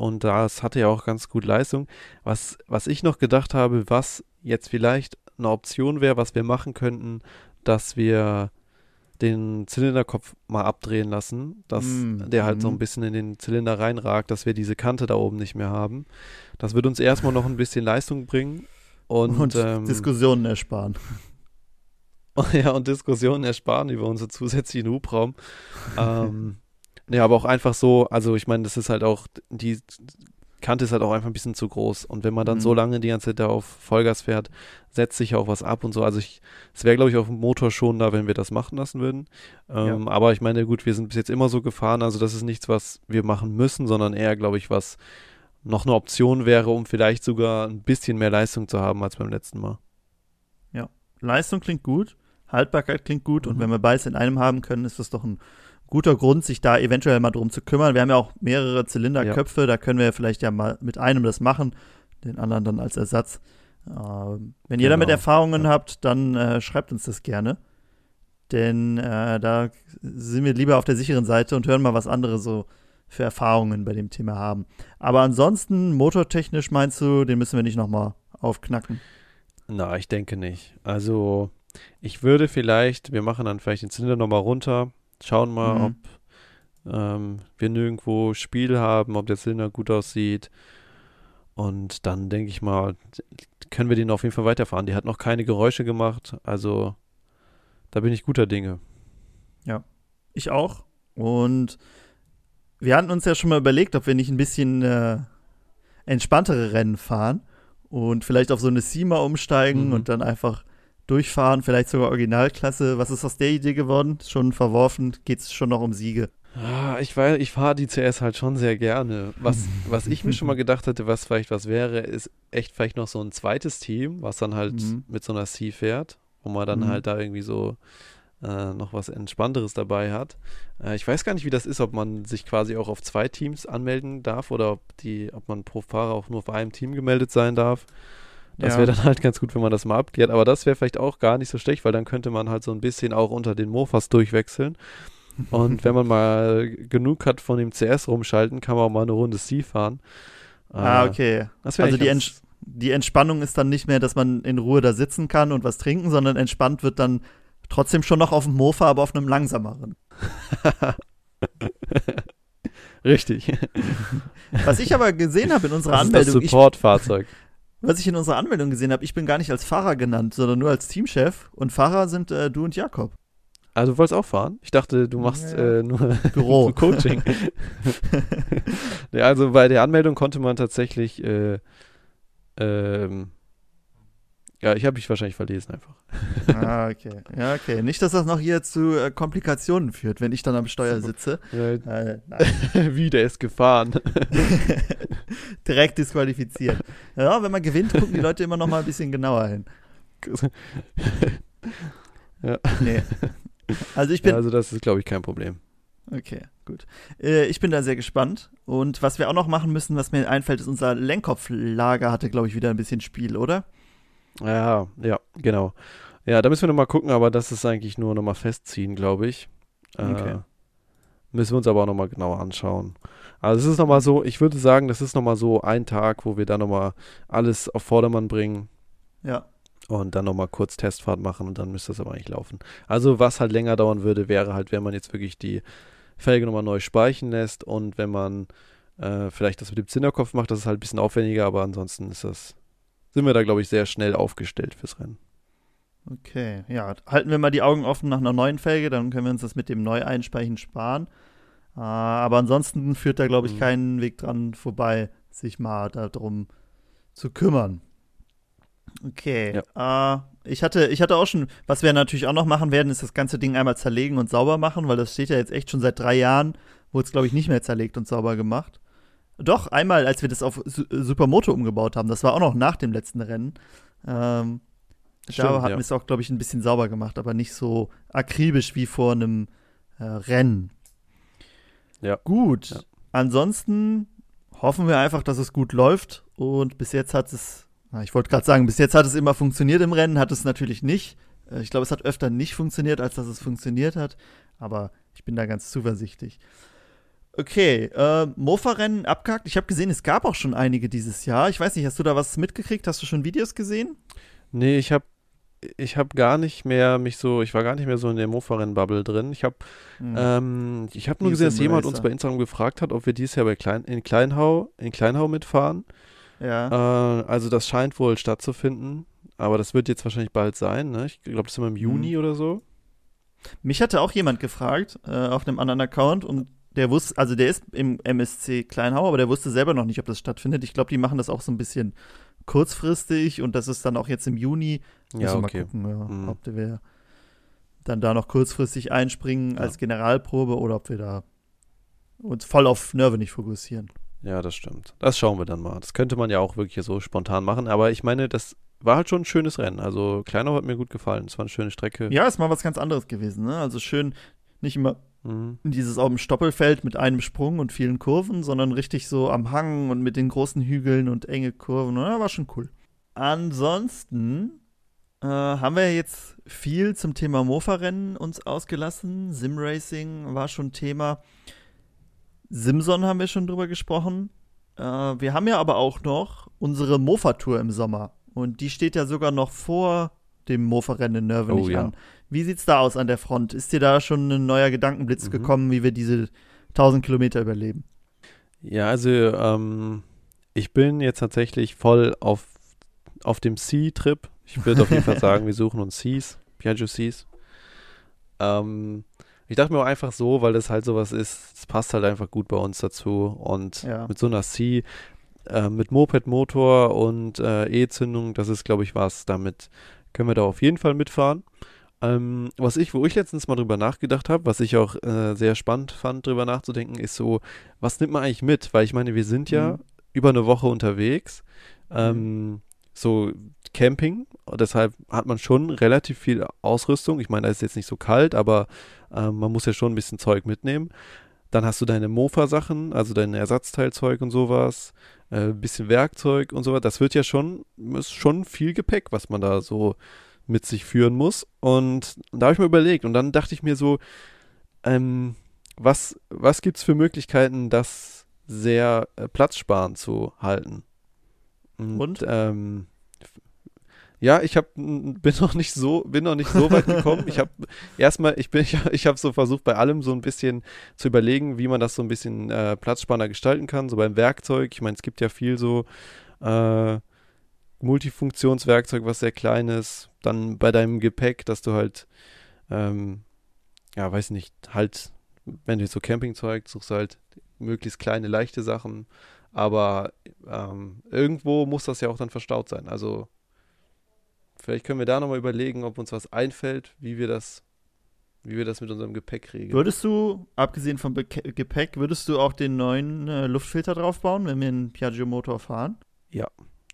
und das hatte ja auch ganz gut Leistung. Was, was ich noch gedacht habe, was jetzt vielleicht eine Option wäre, was wir machen könnten, dass wir den Zylinderkopf mal abdrehen lassen, dass Mm, der halt so mhm. ein bisschen in den Zylinder reinragt, dass wir diese Kante da oben nicht mehr haben. Das wird uns erstmal noch ein bisschen Leistung bringen und, Und, ähm, Diskussionen ersparen. ja, und Diskussionen ersparen über unseren zusätzlichen Hubraum. ähm, ja, aber auch einfach so, also ich meine, das ist halt auch, die Kante ist halt auch einfach ein bisschen zu groß. Und wenn man dann Mhm. so lange die ganze Zeit da auf Vollgas fährt, setzt sich auch was ab und so. Also ich, es wäre, glaube ich, auf dem Motor schon da, wenn wir das machen lassen würden. Ähm, Aber ich meine, gut, wir sind bis jetzt immer so gefahren, also das ist nichts, was wir machen müssen, sondern eher, glaube ich, was noch eine Option wäre, um vielleicht sogar ein bisschen mehr Leistung zu haben als beim letzten Mal. Leistung klingt gut, Haltbarkeit klingt gut und Mhm. wenn wir beides in einem haben können, ist das doch ein guter Grund, sich da eventuell mal drum zu kümmern. Wir haben ja auch mehrere Zylinderköpfe, da können wir vielleicht ja mal mit einem das machen, den anderen dann als Ersatz. Ähm, wenn ihr damit Genau, Erfahrungen ja. habt, dann äh, schreibt uns das gerne. Denn äh, da sind wir lieber auf der sicheren Seite und hören mal, was andere so für Erfahrungen bei dem Thema haben. Aber ansonsten, motortechnisch meinst du, den müssen wir nicht nochmal aufknacken. Na, ich denke nicht. Also, ich würde vielleicht, wir machen dann vielleicht den Zylinder nochmal runter, schauen mal, Mhm. ob ähm, wir nirgendwo Spiel haben, ob der Zylinder gut aussieht. Und dann denke ich mal, können wir den auf jeden Fall weiterfahren. Die hat noch keine Geräusche gemacht, also da bin ich guter Dinge. Ich auch. Und wir hatten uns ja schon mal überlegt, ob wir nicht ein bisschen äh, entspanntere Rennen fahren und vielleicht auf so eine SEMA umsteigen Mhm. und dann einfach durchfahren, vielleicht sogar Originalklasse. Was ist aus der Idee geworden? Schon verworfen, geht es schon noch um Siege. Ah, ich weiß, ich fahre die CS halt schon sehr gerne. Was, was ich mir schon mal gedacht hätte, was vielleicht was wäre, ist echt vielleicht noch so ein zweites Team, was dann halt Mhm. mit so einer C fährt, wo man dann Mhm. halt da irgendwie so äh, noch was Entspannteres dabei hat. Äh, ich weiß gar nicht, wie das ist, ob man sich quasi auch auf zwei Teams anmelden darf oder ob die, ob man pro Fahrer auch nur auf einem Team gemeldet sein darf. Das Ja. wäre dann halt ganz gut, wenn man das mal abklärt. Aber das wäre vielleicht auch gar nicht so schlecht, weil dann könnte man halt so ein bisschen auch unter den Mofas durchwechseln. Und wenn man mal genug hat von dem CS rumschalten, kann man auch mal eine Runde C fahren. ah, Äh, okay. Also die, ganz- Ents die Entspannung ist dann nicht mehr, dass man in Ruhe da sitzen kann und was trinken, sondern entspannt wird dann trotzdem schon noch auf dem Mofa, aber auf einem langsameren. Richtig. Was ich aber gesehen habe in unserer Das ist das Anmeldung, Supportfahrzeug. Was ich in unserer Anmeldung gesehen habe, ich bin gar nicht als Fahrer genannt, sondern nur als Teamchef und Fahrer sind äh, du und Jakob. Also du wolltest auch fahren? Ich dachte, du machst Ja. äh, nur Büro. Coaching. ja, also bei der Anmeldung konnte man tatsächlich äh, ähm, ja, ich habe mich wahrscheinlich verlesen einfach. ah, okay. Ja, okay. Nicht, dass das noch hier zu äh, Komplikationen führt, wenn ich dann am Steuer sitze. Äh, nein. wie, der ist gefahren. Direkt disqualifiziert. Ja, wenn man gewinnt, gucken die Leute immer noch mal ein bisschen genauer hin. Ja. Nee. Also ich bin, also das ist, glaube ich, kein Problem. Okay, gut. Äh, ich bin da sehr gespannt. Und was wir auch noch machen müssen, was mir einfällt, ist unser Lenkkopflager hatte, glaube ich, wieder ein bisschen Spiel, oder? Ja, ja, genau. Ja, da müssen wir nochmal gucken, aber das ist eigentlich nur nochmal festziehen, glaube ich. Äh, Okay. Müssen wir uns aber auch nochmal genauer anschauen. Also es ist nochmal so, ich würde sagen, das ist nochmal so ein Tag, wo wir dann nochmal alles auf Vordermann bringen Ja. und dann nochmal kurz Testfahrt machen und dann müsste das aber eigentlich laufen. Also was halt länger dauern würde, wäre halt, wenn man jetzt wirklich die Felge nochmal neu speichen lässt und wenn man äh, vielleicht das mit dem Zinnerkopf macht, das ist halt ein bisschen aufwendiger, aber ansonsten ist das, sind wir da, glaube ich, sehr schnell aufgestellt fürs Rennen. Okay, ja. Halten wir mal die Augen offen nach einer neuen Felge, dann können wir uns das mit dem Neueinspeichen sparen. Äh, aber ansonsten führt da, glaube ich, Mhm. keinen Weg dran vorbei, sich mal darum zu kümmern. Okay. Äh, ich, hatte, ich hatte auch schon, was wir natürlich auch noch machen werden, ist das ganze Ding einmal zerlegen und sauber machen, weil das steht ja jetzt echt schon seit drei Jahren, wurde es, glaube ich, nicht mehr zerlegt und sauber gemacht. Doch, einmal, als wir das auf Su Supermoto umgebaut haben, das war auch noch nach dem letzten Rennen. Ähm, da Stimmt, hatten ja. wir es auch, glaube ich, ein bisschen sauber gemacht, aber nicht so akribisch wie vor einem äh, Rennen. Ja. Gut. Ja. Ansonsten hoffen wir einfach, dass es gut läuft. Und bis jetzt hat es, ich wollte gerade sagen, bis jetzt hat es immer funktioniert im Rennen, hat es natürlich nicht. Äh, Ich glaube, es hat öfter nicht funktioniert, als dass es funktioniert hat. Aber ich bin da ganz zuversichtlich. Okay, äh, Mofa-Rennen abgehakt. Ich habe gesehen, es gab auch schon einige dieses Jahr. Ich weiß nicht, hast du da was mitgekriegt? Hast du schon Videos gesehen? Nee, ich habe ich habe gar nicht mehr mich so, ich war gar nicht mehr so in der Mofa-Rennen-Bubble drin. Ich habe Hm. ähm, ich habe nur gesehen, dass jemand uns bei Instagram gefragt hat, ob wir dieses Jahr bei Klein, in Kleinhau in Kleinhau mitfahren. ja. Äh, also das scheint wohl stattzufinden, aber das wird jetzt wahrscheinlich bald sein. Ne? Ich glaube, das ist immer im Juni Mhm. oder so. Mich hatte auch jemand gefragt äh, auf einem anderen Account und der wusste, also der ist im MSC Kleinhau, aber der wusste selber noch nicht, ob das stattfindet. Ich glaube, die machen das auch so ein bisschen kurzfristig und das ist dann auch jetzt im Juni. Ja, Müssen okay. Mal gucken, ja, Mhm. ob wir dann da noch kurzfristig einspringen Ja. als Generalprobe oder ob wir da uns voll auf Nerve nicht fokussieren. Ja, das stimmt. Das schauen wir dann mal. Das könnte man ja auch wirklich so spontan machen, aber ich meine, das war halt schon ein schönes Rennen. Also Kleinau hat mir gut gefallen. Es war eine schöne Strecke. Ja, ist mal was ganz anderes gewesen, ne? Also schön, nicht immer Mhm. dieses auf dem Stoppelfeld mit einem Sprung und vielen Kurven, sondern richtig so am Hang und mit den großen Hügeln und enge Kurven. Ja, war schon cool. Ansonsten äh, haben wir jetzt viel zum Thema Mofa-Rennen uns ausgelassen. Simracing war schon Thema. Simson haben wir schon drüber gesprochen. Äh, wir haben ja aber auch noch unsere Mofa-Tour im Sommer. Und die steht ja sogar noch vor dem Mofa-Rennen in Nürnberg Oh, ja. an. Wie sieht's da aus an der Front? Ist dir da schon ein neuer Gedankenblitz Mhm. gekommen, wie wir diese 1000 Kilometer überleben? Ja, also ähm, ich bin jetzt tatsächlich voll auf, auf dem C-Trip. Ich würde auf jeden Fall sagen, wir suchen uns Cs, Piaggio Cs. Ähm, ich dachte mir auch einfach so, weil das halt sowas ist, es passt halt einfach gut bei uns dazu. Und Ja. mit so einer C, äh, mit Moped-Motor und äh, E-Zündung, das ist, glaube ich, was. Damit können wir da auf jeden Fall mitfahren. Ähm, was ich, wo ich letztens mal drüber nachgedacht habe, was ich auch äh, sehr spannend fand, drüber nachzudenken, ist so, was nimmt man eigentlich mit? Weil ich meine, wir sind ja Mhm. über eine Woche unterwegs, ähm, so Camping, deshalb hat man schon relativ viel Ausrüstung. Ich meine, da ist jetzt nicht so kalt, aber ähm, man muss ja schon ein bisschen Zeug mitnehmen. Dann hast du deine Mofa-Sachen, also dein Ersatzteilzeug und sowas, äh, bisschen Werkzeug und sowas. Das wird ja schon, ist schon viel Gepäck, was man da so mit sich führen muss. Und da habe ich mir überlegt und dann dachte ich mir so, ähm, was, was gibt es für Möglichkeiten, das sehr äh, platzsparend zu halten? Und? Ähm, f- ja, ich hab, bin noch nicht so, bin noch nicht so weit gekommen. Ich habe erstmal, ich bin, ich, ich habe so versucht, bei allem so ein bisschen zu überlegen, wie man das so ein bisschen äh, platzsparender gestalten kann. So beim Werkzeug. Ich meine, es gibt ja viel so äh, Multifunktionswerkzeug, was sehr klein ist. Dann bei deinem Gepäck, dass du halt, ähm, ja, weiß nicht, halt, wenn du jetzt so Campingzeug suchst, halt möglichst kleine, leichte Sachen. Aber ähm, irgendwo muss das ja auch dann verstaut sein. Also vielleicht können wir da nochmal überlegen, ob uns was einfällt, wie wir das, wie wir das mit unserem Gepäck regeln. Würdest du, abgesehen vom Beke Gepäck, würdest du auch den neuen äh, Luftfilter draufbauen, wenn wir einen Piaggio-Motor fahren?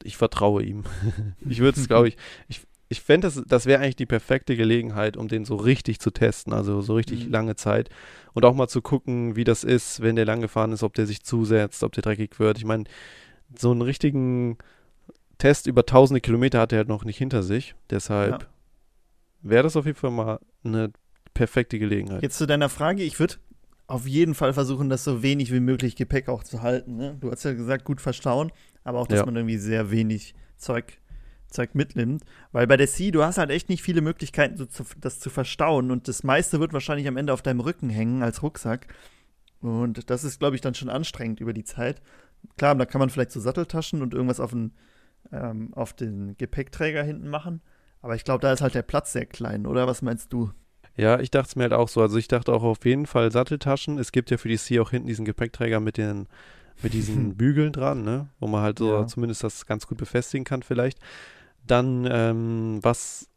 Ich vertraue ihm. ich würde es, glaube ich, ich, ich fände, das, das wäre eigentlich die perfekte Gelegenheit, um den so richtig zu testen, also so richtig Mhm. lange Zeit. Und auch mal zu gucken, wie das ist, wenn der lang gefahren ist, ob der sich zusetzt, ob der dreckig wird. Ich meine, so einen richtigen Test über tausende Kilometer hat er halt noch nicht hinter sich. Deshalb Ja. wäre das auf jeden Fall mal eine perfekte Gelegenheit. Jetzt zu deiner Frage, ich würde auf jeden Fall versuchen, das so wenig wie möglich Gepäck auch zu halten. Ne? Du hast ja gesagt, gut verstauen, aber auch, dass Ja. man irgendwie sehr wenig Zeug, Zeug mitnimmt. Weil bei der Sea, du hast halt echt nicht viele Möglichkeiten, so zu, das zu verstauen und das meiste wird wahrscheinlich am Ende auf deinem Rücken hängen als Rucksack. Und das ist, glaube ich, dann schon anstrengend über die Zeit. Klar, da kann man vielleicht so Satteltaschen und irgendwas auf den, ähm, auf den Gepäckträger hinten machen. Aber ich glaube, da ist halt der Platz sehr klein, oder? Was meinst du? Ja, ich dachte es mir halt auch so. Also ich dachte auch auf jeden Fall Satteltaschen. Es gibt ja für die Sea auch hinten diesen Gepäckträger mit den mit diesen Bügeln dran, ne? Wo man halt so Ja. zumindest das ganz gut befestigen kann vielleicht. Dann, ähm, was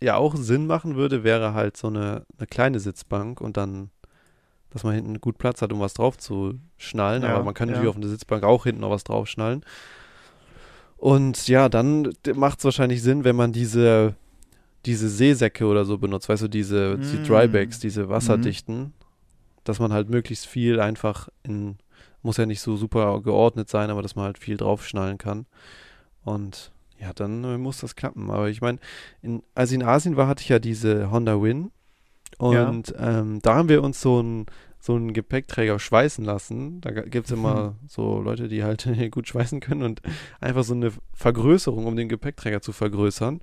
ja auch Sinn machen würde, wäre halt so eine, eine kleine Sitzbank und dann, dass man hinten gut Platz hat, um was drauf zu schnallen. Ja, Aber man kann ja. natürlich auf eine Sitzbank auch hinten noch was draufschnallen. Und ja, dann macht es wahrscheinlich Sinn, wenn man diese, diese Seesäcke oder so benutzt, weißt du, diese, diese Mm. Drybags, diese wasserdichten, dass man halt möglichst viel einfach in, muss ja nicht so super geordnet sein, aber dass man halt viel draufschnallen kann. Und ja, dann muss das klappen. Aber ich meine, in, als ich in Asien war, hatte ich ja diese Honda Win. Und ähm, da haben wir uns so ein so einen Gepäckträger schweißen lassen. Da gibt es immer Mhm. so Leute, die halt gut schweißen können und einfach so eine Vergrößerung, um den Gepäckträger zu vergrößern.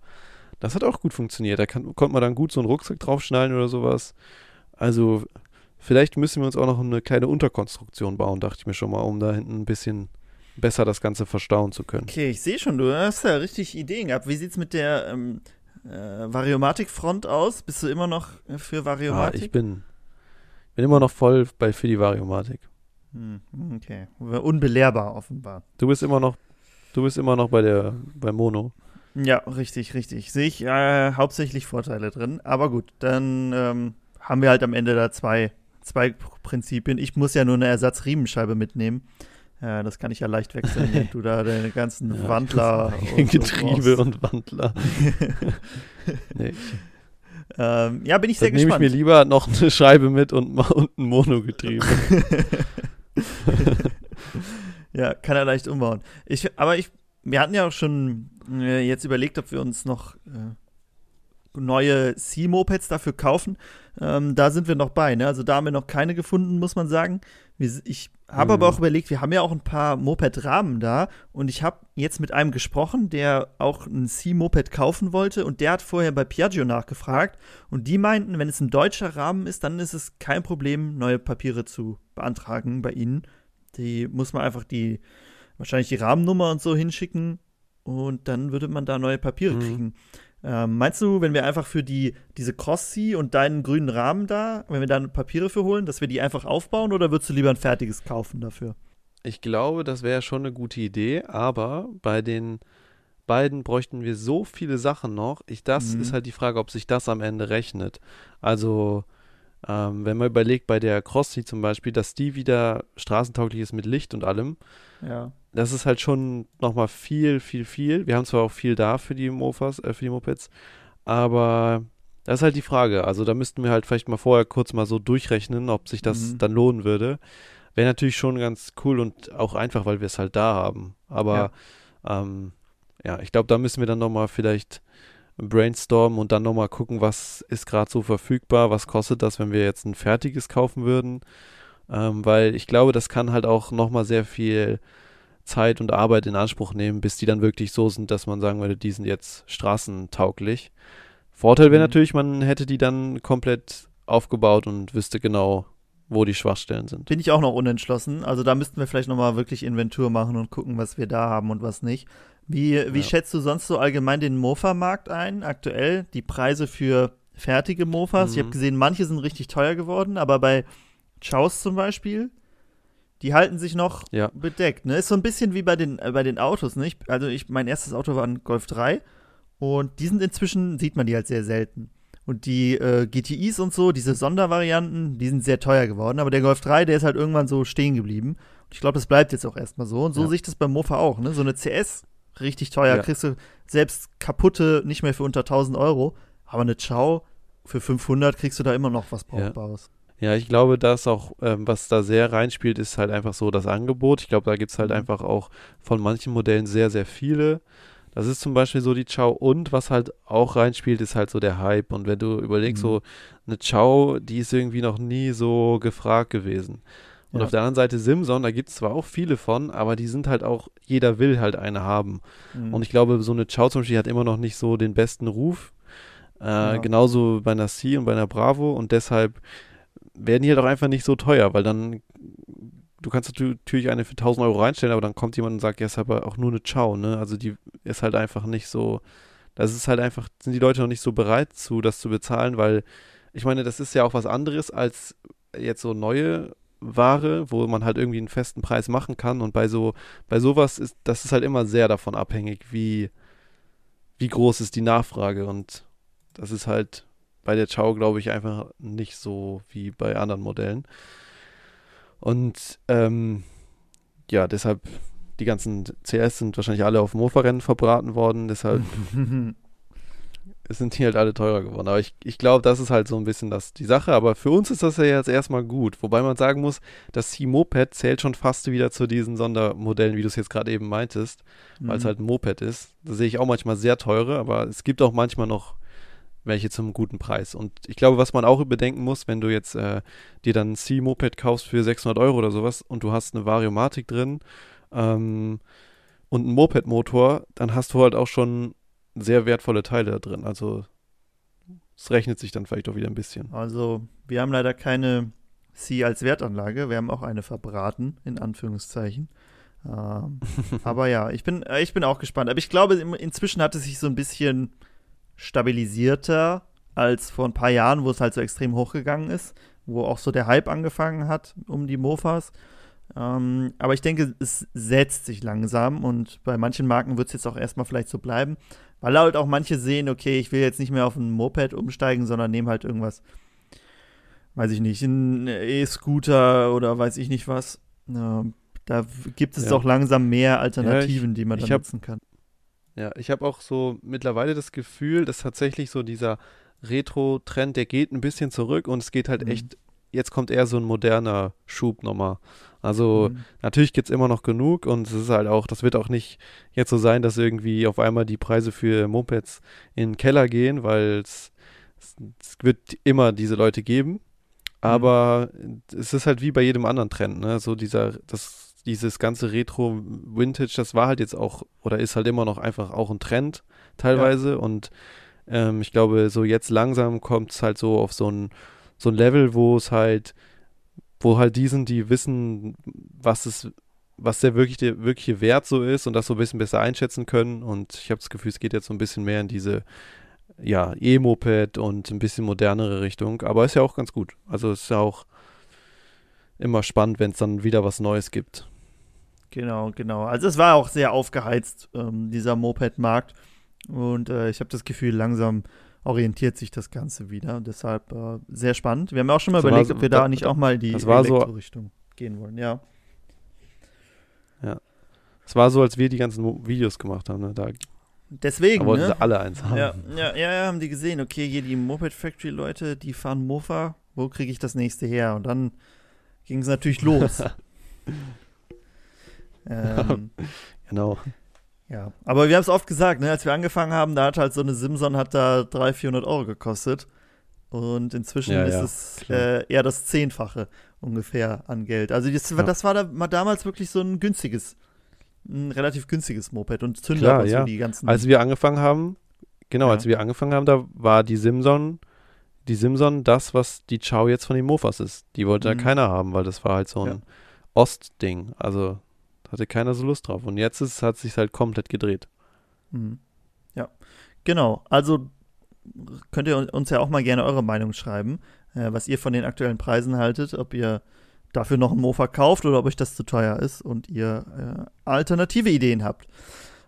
Das hat auch gut funktioniert. Da kann, konnte man dann gut so einen Rucksack draufschnallen oder sowas. Also vielleicht müssen wir uns auch noch eine kleine Unterkonstruktion bauen, dachte ich mir schon mal, um da hinten ein bisschen besser das Ganze verstauen zu können. Okay, ich sehe schon, du hast ja richtig Ideen gehabt. Wie sieht's mit der ähm, äh, Variomatik-Front aus? Bist du immer noch äh, für Ah, Variomatik? ich bin, bin immer noch voll bei für die Variomatik. Hm, okay. Unbelehrbar offenbar. Du bist immer noch, du bist immer noch bei der, bei Mono. Ja, richtig, richtig. Sehe ich äh, hauptsächlich Vorteile drin. Aber gut, dann ähm, haben wir halt am Ende da zwei, zwei Prinzipien. Ich muss ja nur eine Ersatzriemenscheibe mitnehmen. Äh, das kann ich ja leicht wechseln, wenn du da deine ganzen Ja, Wandler und Getriebe und Wandler. Nee, ähm, ja, bin ich sehr dann nehme ich gespannt. mir lieber noch eine Scheibe mit und, und ein Monogetriebe. ja, kann er leicht umbauen. Ich, aber ich, wir hatten ja auch schon jetzt überlegt, ob wir uns noch äh, neue C-Mopeds dafür kaufen. Ähm, da sind wir noch bei, ne? Also da haben wir noch keine gefunden, muss man sagen. Ich habe aber Mhm. auch überlegt, wir haben ja auch ein paar Moped-Rahmen da und ich habe jetzt mit einem gesprochen, der auch ein C-Moped kaufen wollte und der hat vorher bei Piaggio nachgefragt und die meinten, wenn es ein deutscher Rahmen ist, dann ist es kein Problem, neue Papiere zu beantragen bei ihnen. Die muss man einfach die, wahrscheinlich die Rahmennummer und so hinschicken und dann würde man da neue Papiere Mhm. kriegen. Ähm, meinst du, wenn wir einfach für die, diese Cross-C und deinen grünen Rahmen da, wenn wir da Papiere für holen, dass wir die einfach aufbauen oder würdest du lieber ein fertiges kaufen dafür? Ich glaube, das wäre schon eine gute Idee, aber bei den beiden bräuchten wir so viele Sachen noch. Ich, das Mhm. ist halt die Frage, ob sich das am Ende rechnet. Also, ähm, wenn man überlegt, bei der Crossy zum Beispiel, dass die wieder straßentauglich ist mit Licht und allem, Ja. das ist halt schon nochmal viel, viel, viel. Wir haben zwar auch viel da für die Mofas, äh, für die Mopeds, aber das ist halt die Frage. Also da müssten wir halt vielleicht mal vorher kurz mal so durchrechnen, ob sich das Mhm. dann lohnen würde. Wäre natürlich schon ganz cool und auch einfach, weil wir es halt da haben. Aber ja, ähm, ja ich glaube, da müssen wir dann nochmal vielleicht brainstormen und dann nochmal gucken, was ist gerade so verfügbar, was kostet das, wenn wir jetzt ein fertiges kaufen würden. Ähm, weil ich glaube, das kann halt auch nochmal sehr viel Zeit und Arbeit in Anspruch nehmen, bis die dann wirklich so sind, dass man sagen würde, die sind jetzt straßentauglich. Vorteil wäre Mhm. natürlich, man hätte die dann komplett aufgebaut und wüsste genau, wo die Schwachstellen sind. Bin ich auch noch unentschlossen. Also da müssten wir vielleicht noch mal wirklich Inventur machen und gucken, was wir da haben und was nicht. Wie, wie Ja. schätzt du sonst so allgemein den Mofa-Markt ein, aktuell? Die Preise für fertige Mofas? Ich habe Mhm. gesehen, manche sind richtig teuer geworden, aber bei Chaos zum Beispiel, die halten sich noch Ja. bedeckt. Ne? Ist so ein bisschen wie bei den, äh, bei den Autos. Ne? Ich, also ich, mein erstes Auto war ein Golf 3 und die sind inzwischen, sieht man die halt sehr selten. Und die äh, GTIs und so, diese Sondervarianten, die sind sehr teuer geworden. Aber der Golf 3, der ist halt irgendwann so stehen geblieben. Und ich glaube, das bleibt jetzt auch erstmal so. Und so Ja. sehe ich das beim Mofa auch. Ne? So eine CS, richtig teuer. Ja. Kriegst du selbst kaputte nicht mehr für unter 1000 Euro. Aber eine Chow für 500 kriegst du da immer noch was Ja. Brauchbares. Ja, ich glaube, das auch, ähm, was da sehr reinspielt, ist halt einfach so das Angebot. Ich glaube, da gibt es halt Mhm. einfach auch von manchen Modellen sehr, sehr viele. Das ist zum Beispiel so die Chow und was halt auch reinspielt, ist halt so der Hype. Und wenn du überlegst, Mhm. so eine Chow, die ist irgendwie noch nie so gefragt gewesen. Und Ja. auf der anderen Seite Simson, da gibt es zwar auch viele von, aber die sind halt auch, jeder will halt eine haben. Mhm. Und ich glaube, so eine Chow zum Beispiel hat immer noch nicht so den besten Ruf. Äh, Ja. Genauso bei einer C und bei einer Bravo. Und deshalb werden die halt auch einfach nicht so teuer, weil dann, du kannst natü- natürlich eine für 1000 Euro reinstellen, aber dann kommt jemand und sagt, ja, ist aber auch nur eine Chow, ne? Also die ist halt einfach nicht so, das ist halt einfach, sind die Leute noch nicht so bereit zu, das zu bezahlen, weil ich meine, das ist ja auch was anderes als jetzt so neue Ware, wo man halt irgendwie einen festen Preis machen kann. Und bei so, bei sowas ist, das ist halt immer sehr davon abhängig, wie, wie groß ist die Nachfrage. Und das ist halt bei der Chow, glaube ich, einfach nicht so wie bei anderen Modellen. Und ähm, ja, deshalb, die ganzen CS sind wahrscheinlich alle auf Mofa-Rennen verbraten worden, deshalb es sind die halt alle teurer geworden. Aber ich, ich glaube, das ist halt so ein bisschen das, die Sache. Aber für uns ist das ja jetzt erstmal gut. Wobei man sagen muss, das C-Moped zählt schon fast wieder zu diesen Sondermodellen, wie du es jetzt gerade eben meintest, weil es Mhm. halt ein Moped ist. Da sehe ich auch manchmal sehr teure, aber es gibt auch manchmal noch welche zum guten Preis. Und ich glaube, was man auch bedenken muss, wenn du jetzt äh, dir dann ein C-Moped kaufst für 600 Euro oder sowas und du hast eine Variomatik drin ähm, und einen Moped-Motor, dann hast du halt auch schon sehr wertvolle Teile da drin. Also es rechnet sich dann vielleicht auch wieder ein bisschen. Also wir haben leider keine C als Wertanlage, wir haben auch eine verbraten, in Anführungszeichen. Ähm, aber ja, ich bin, äh, ich bin auch gespannt. Aber ich glaube, inzwischen hat es sich so ein bisschen stabilisierter als vor ein paar Jahren, wo es halt so extrem hochgegangen ist, wo auch so der Hype angefangen hat um die Mofas. Ähm, aber ich denke, es setzt sich langsam und bei manchen Marken wird es jetzt auch erstmal vielleicht so bleiben, weil halt auch manche sehen, okay, ich will jetzt nicht mehr auf ein Moped umsteigen, sondern nehme halt irgendwas, weiß ich nicht, ein E-Scooter oder weiß ich nicht was. Äh, da gibt es ja. auch langsam mehr Alternativen, ja, ich, die man da hab, nutzen kann. Ja, ich habe auch so mittlerweile das Gefühl, dass tatsächlich so dieser Retro-Trend, der geht ein bisschen zurück und es geht halt mhm. echt, jetzt kommt eher so ein moderner Schub nochmal. Also mhm. natürlich gibt es immer noch genug und es ist halt auch, das wird auch nicht jetzt so sein, dass irgendwie auf einmal die Preise für Mopeds in den Keller gehen, weil es, wird immer diese Leute geben. Mhm. Aber mhm. es ist halt wie bei jedem anderen Trend, ne? So dieser, das dieses ganze Retro-Vintage, das war halt jetzt auch oder ist halt immer noch einfach auch ein Trend teilweise. Ja. Und ähm, ich glaube, so jetzt langsam kommt es halt so auf so ein, so ein Level, wo es halt, wo halt die sind, die wissen, was es, was der wirklich der wirkliche Wert so ist und das so ein bisschen besser einschätzen können. Und ich habe das Gefühl, es geht jetzt so ein bisschen mehr in diese ja, E-Moped und ein bisschen modernere Richtung. Aber ist ja auch ganz gut. Also ist ja auch immer spannend, wenn es dann wieder was Neues gibt. Genau, genau. Also es war auch sehr aufgeheizt, ähm, dieser Moped-Markt. Und äh, ich habe das Gefühl, langsam orientiert sich das Ganze wieder. Deshalb äh, sehr spannend. Wir haben ja auch schon mal das überlegt, so, ob wir da, da nicht auch mal die Elektro-Richtung so, gehen wollen. Ja. Ja. Es war so, als wir die ganzen Videos gemacht haben. Ne? Da, Deswegen. Da wollten ne? sie alle eins haben. Ja, ja, ja, haben die gesehen, okay, hier die Moped Factory-Leute, die fahren Mofa. Wo kriege ich das nächste her? Und dann ging es natürlich los. Ähm, genau. Ja, aber wir haben es oft gesagt, ne, als wir angefangen haben, da hat halt so eine Simson hat da 300, 400 Euro gekostet. Und inzwischen ja, ist ja, es äh, eher das Zehnfache ungefähr an Geld. Also das, ja. das war da mal damals wirklich so ein günstiges, ein relativ günstiges Moped und Zünder Klar, ja. die ganzen. Als wir angefangen haben, genau, als wir angefangen haben, da war die Simson, die Simson das, was die Chow jetzt von den Mofas ist. Die wollte mhm. da keiner haben, weil das war halt so ein Ostding. Also hatte keiner so Lust drauf. Und jetzt ist, hat es sich halt komplett gedreht. Mhm. Ja, genau. Also könnt ihr uns ja auch mal gerne eure Meinung schreiben, äh, was ihr von den aktuellen Preisen haltet, ob ihr dafür noch ein Mofa kauft oder ob euch das zu teuer ist und ihr äh, alternative Ideen habt.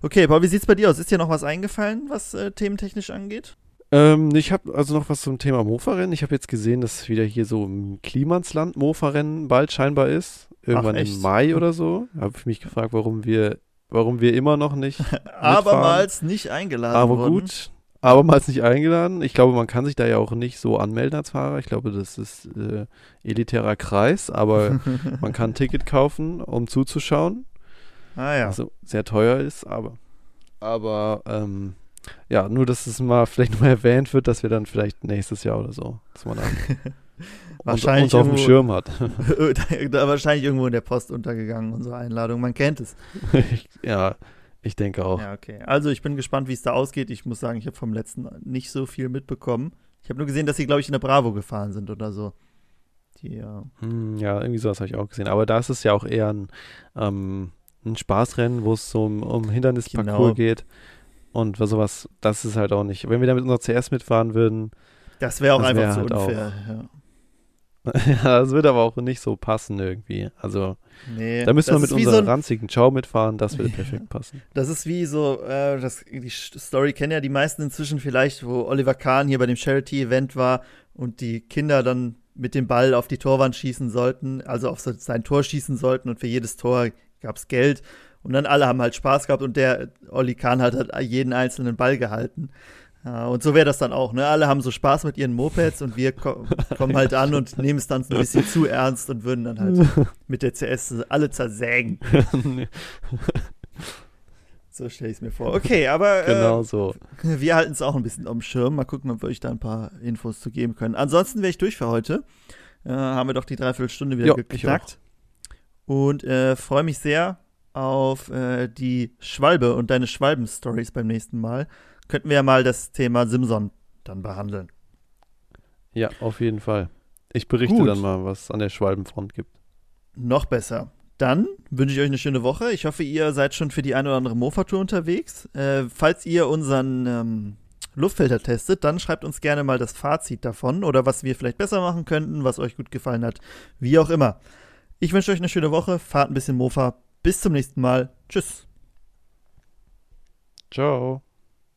Okay, Paul, wie sieht's bei dir aus? Ist dir noch was eingefallen, was äh, thementechnisch angeht? Ähm, ich habe also noch was zum Thema Mofa-Rennen. Ich habe jetzt gesehen, dass wieder hier so im Klimansland Mofa-Rennen bald scheinbar ist irgendwann Ach, im Mai oder so. Habe ich mich gefragt, warum wir, warum wir immer noch nicht. abermals nicht eingeladen Aber wurden. gut, abermals nicht eingeladen. Ich glaube, man kann sich da ja auch nicht so anmelden als Fahrer. Ich glaube, das ist äh, elitärer Kreis, aber man kann ein Ticket kaufen, um zuzuschauen. Ah ja. Also sehr teuer ist, aber. Aber ähm, ja, nur dass es mal vielleicht nur erwähnt wird, dass wir dann vielleicht nächstes Jahr oder so, dass man dann wahrscheinlich uns, auf dem Schirm hat. da wahrscheinlich irgendwo in der Post untergegangen, unsere Einladung. Man kennt es. ja, ich denke auch. Ja, okay. Also ich bin gespannt, wie es da ausgeht. Ich muss sagen, ich habe vom letzten nicht so viel mitbekommen. Ich habe nur gesehen, dass sie, glaube ich, in der Bravo gefahren sind oder so. Die, ja. Hm, ja, irgendwie sowas habe ich auch gesehen. Aber da ist es ja auch eher ein, ähm, ein Spaßrennen, wo es so um, um Hindernisparcours genau. geht. Und sowas, das ist halt auch nicht. Wenn wir da mit unserer CS mitfahren würden, das wäre auch das wär einfach halt zu unfair. Auch, ja. ja, das wird aber auch nicht so passen irgendwie. Also, nee, da müssen wir mit unserer so ranzigen Ciao mitfahren, das würde perfekt passen. Das ist wie so, äh, das, die Story kennen ja die meisten inzwischen vielleicht, wo Oliver Kahn hier bei dem Charity-Event war und die Kinder dann mit dem Ball auf die Torwand schießen sollten, also auf sein Tor schießen sollten und für jedes Tor gab es Geld. Und dann alle haben halt Spaß gehabt und der Olli Kahn hat halt jeden einzelnen Ball gehalten. Ja, und so wäre das dann auch, ne? Alle haben so Spaß mit ihren Mopeds und wir ko kommen halt an und nehmen es dann ein bisschen zu ernst und würden dann halt mit der CS alle zersägen. So stelle ich es mir vor. Okay, aber Genau äh, so. wir halten es auch ein bisschen am Schirm. Mal gucken, ob wir euch da ein paar Infos zu geben können. Ansonsten wäre ich durch für heute. Äh, haben wir doch die Dreiviertelstunde wieder ich geknackt. Und äh, freue mich sehr auf äh, die Schwalbe und deine Schwalben-Stories beim nächsten Mal. Könnten wir ja mal das Thema Simson dann behandeln. Ja, auf jeden Fall. Ich berichte Gut. dann mal, was es an der Schwalbenfront gibt. Noch besser. Dann wünsche ich euch eine schöne Woche. Ich hoffe, ihr seid schon für die eine oder andere Mofa-Tour unterwegs. Äh, falls ihr unseren ähm, Luftfilter testet, dann schreibt uns gerne mal das Fazit davon oder was wir vielleicht besser machen könnten, was euch gut gefallen hat. Wie auch immer. Ich wünsche euch eine schöne Woche. Fahrt ein bisschen Mofa. Bis zum nächsten Mal. Tschüss. Ciao.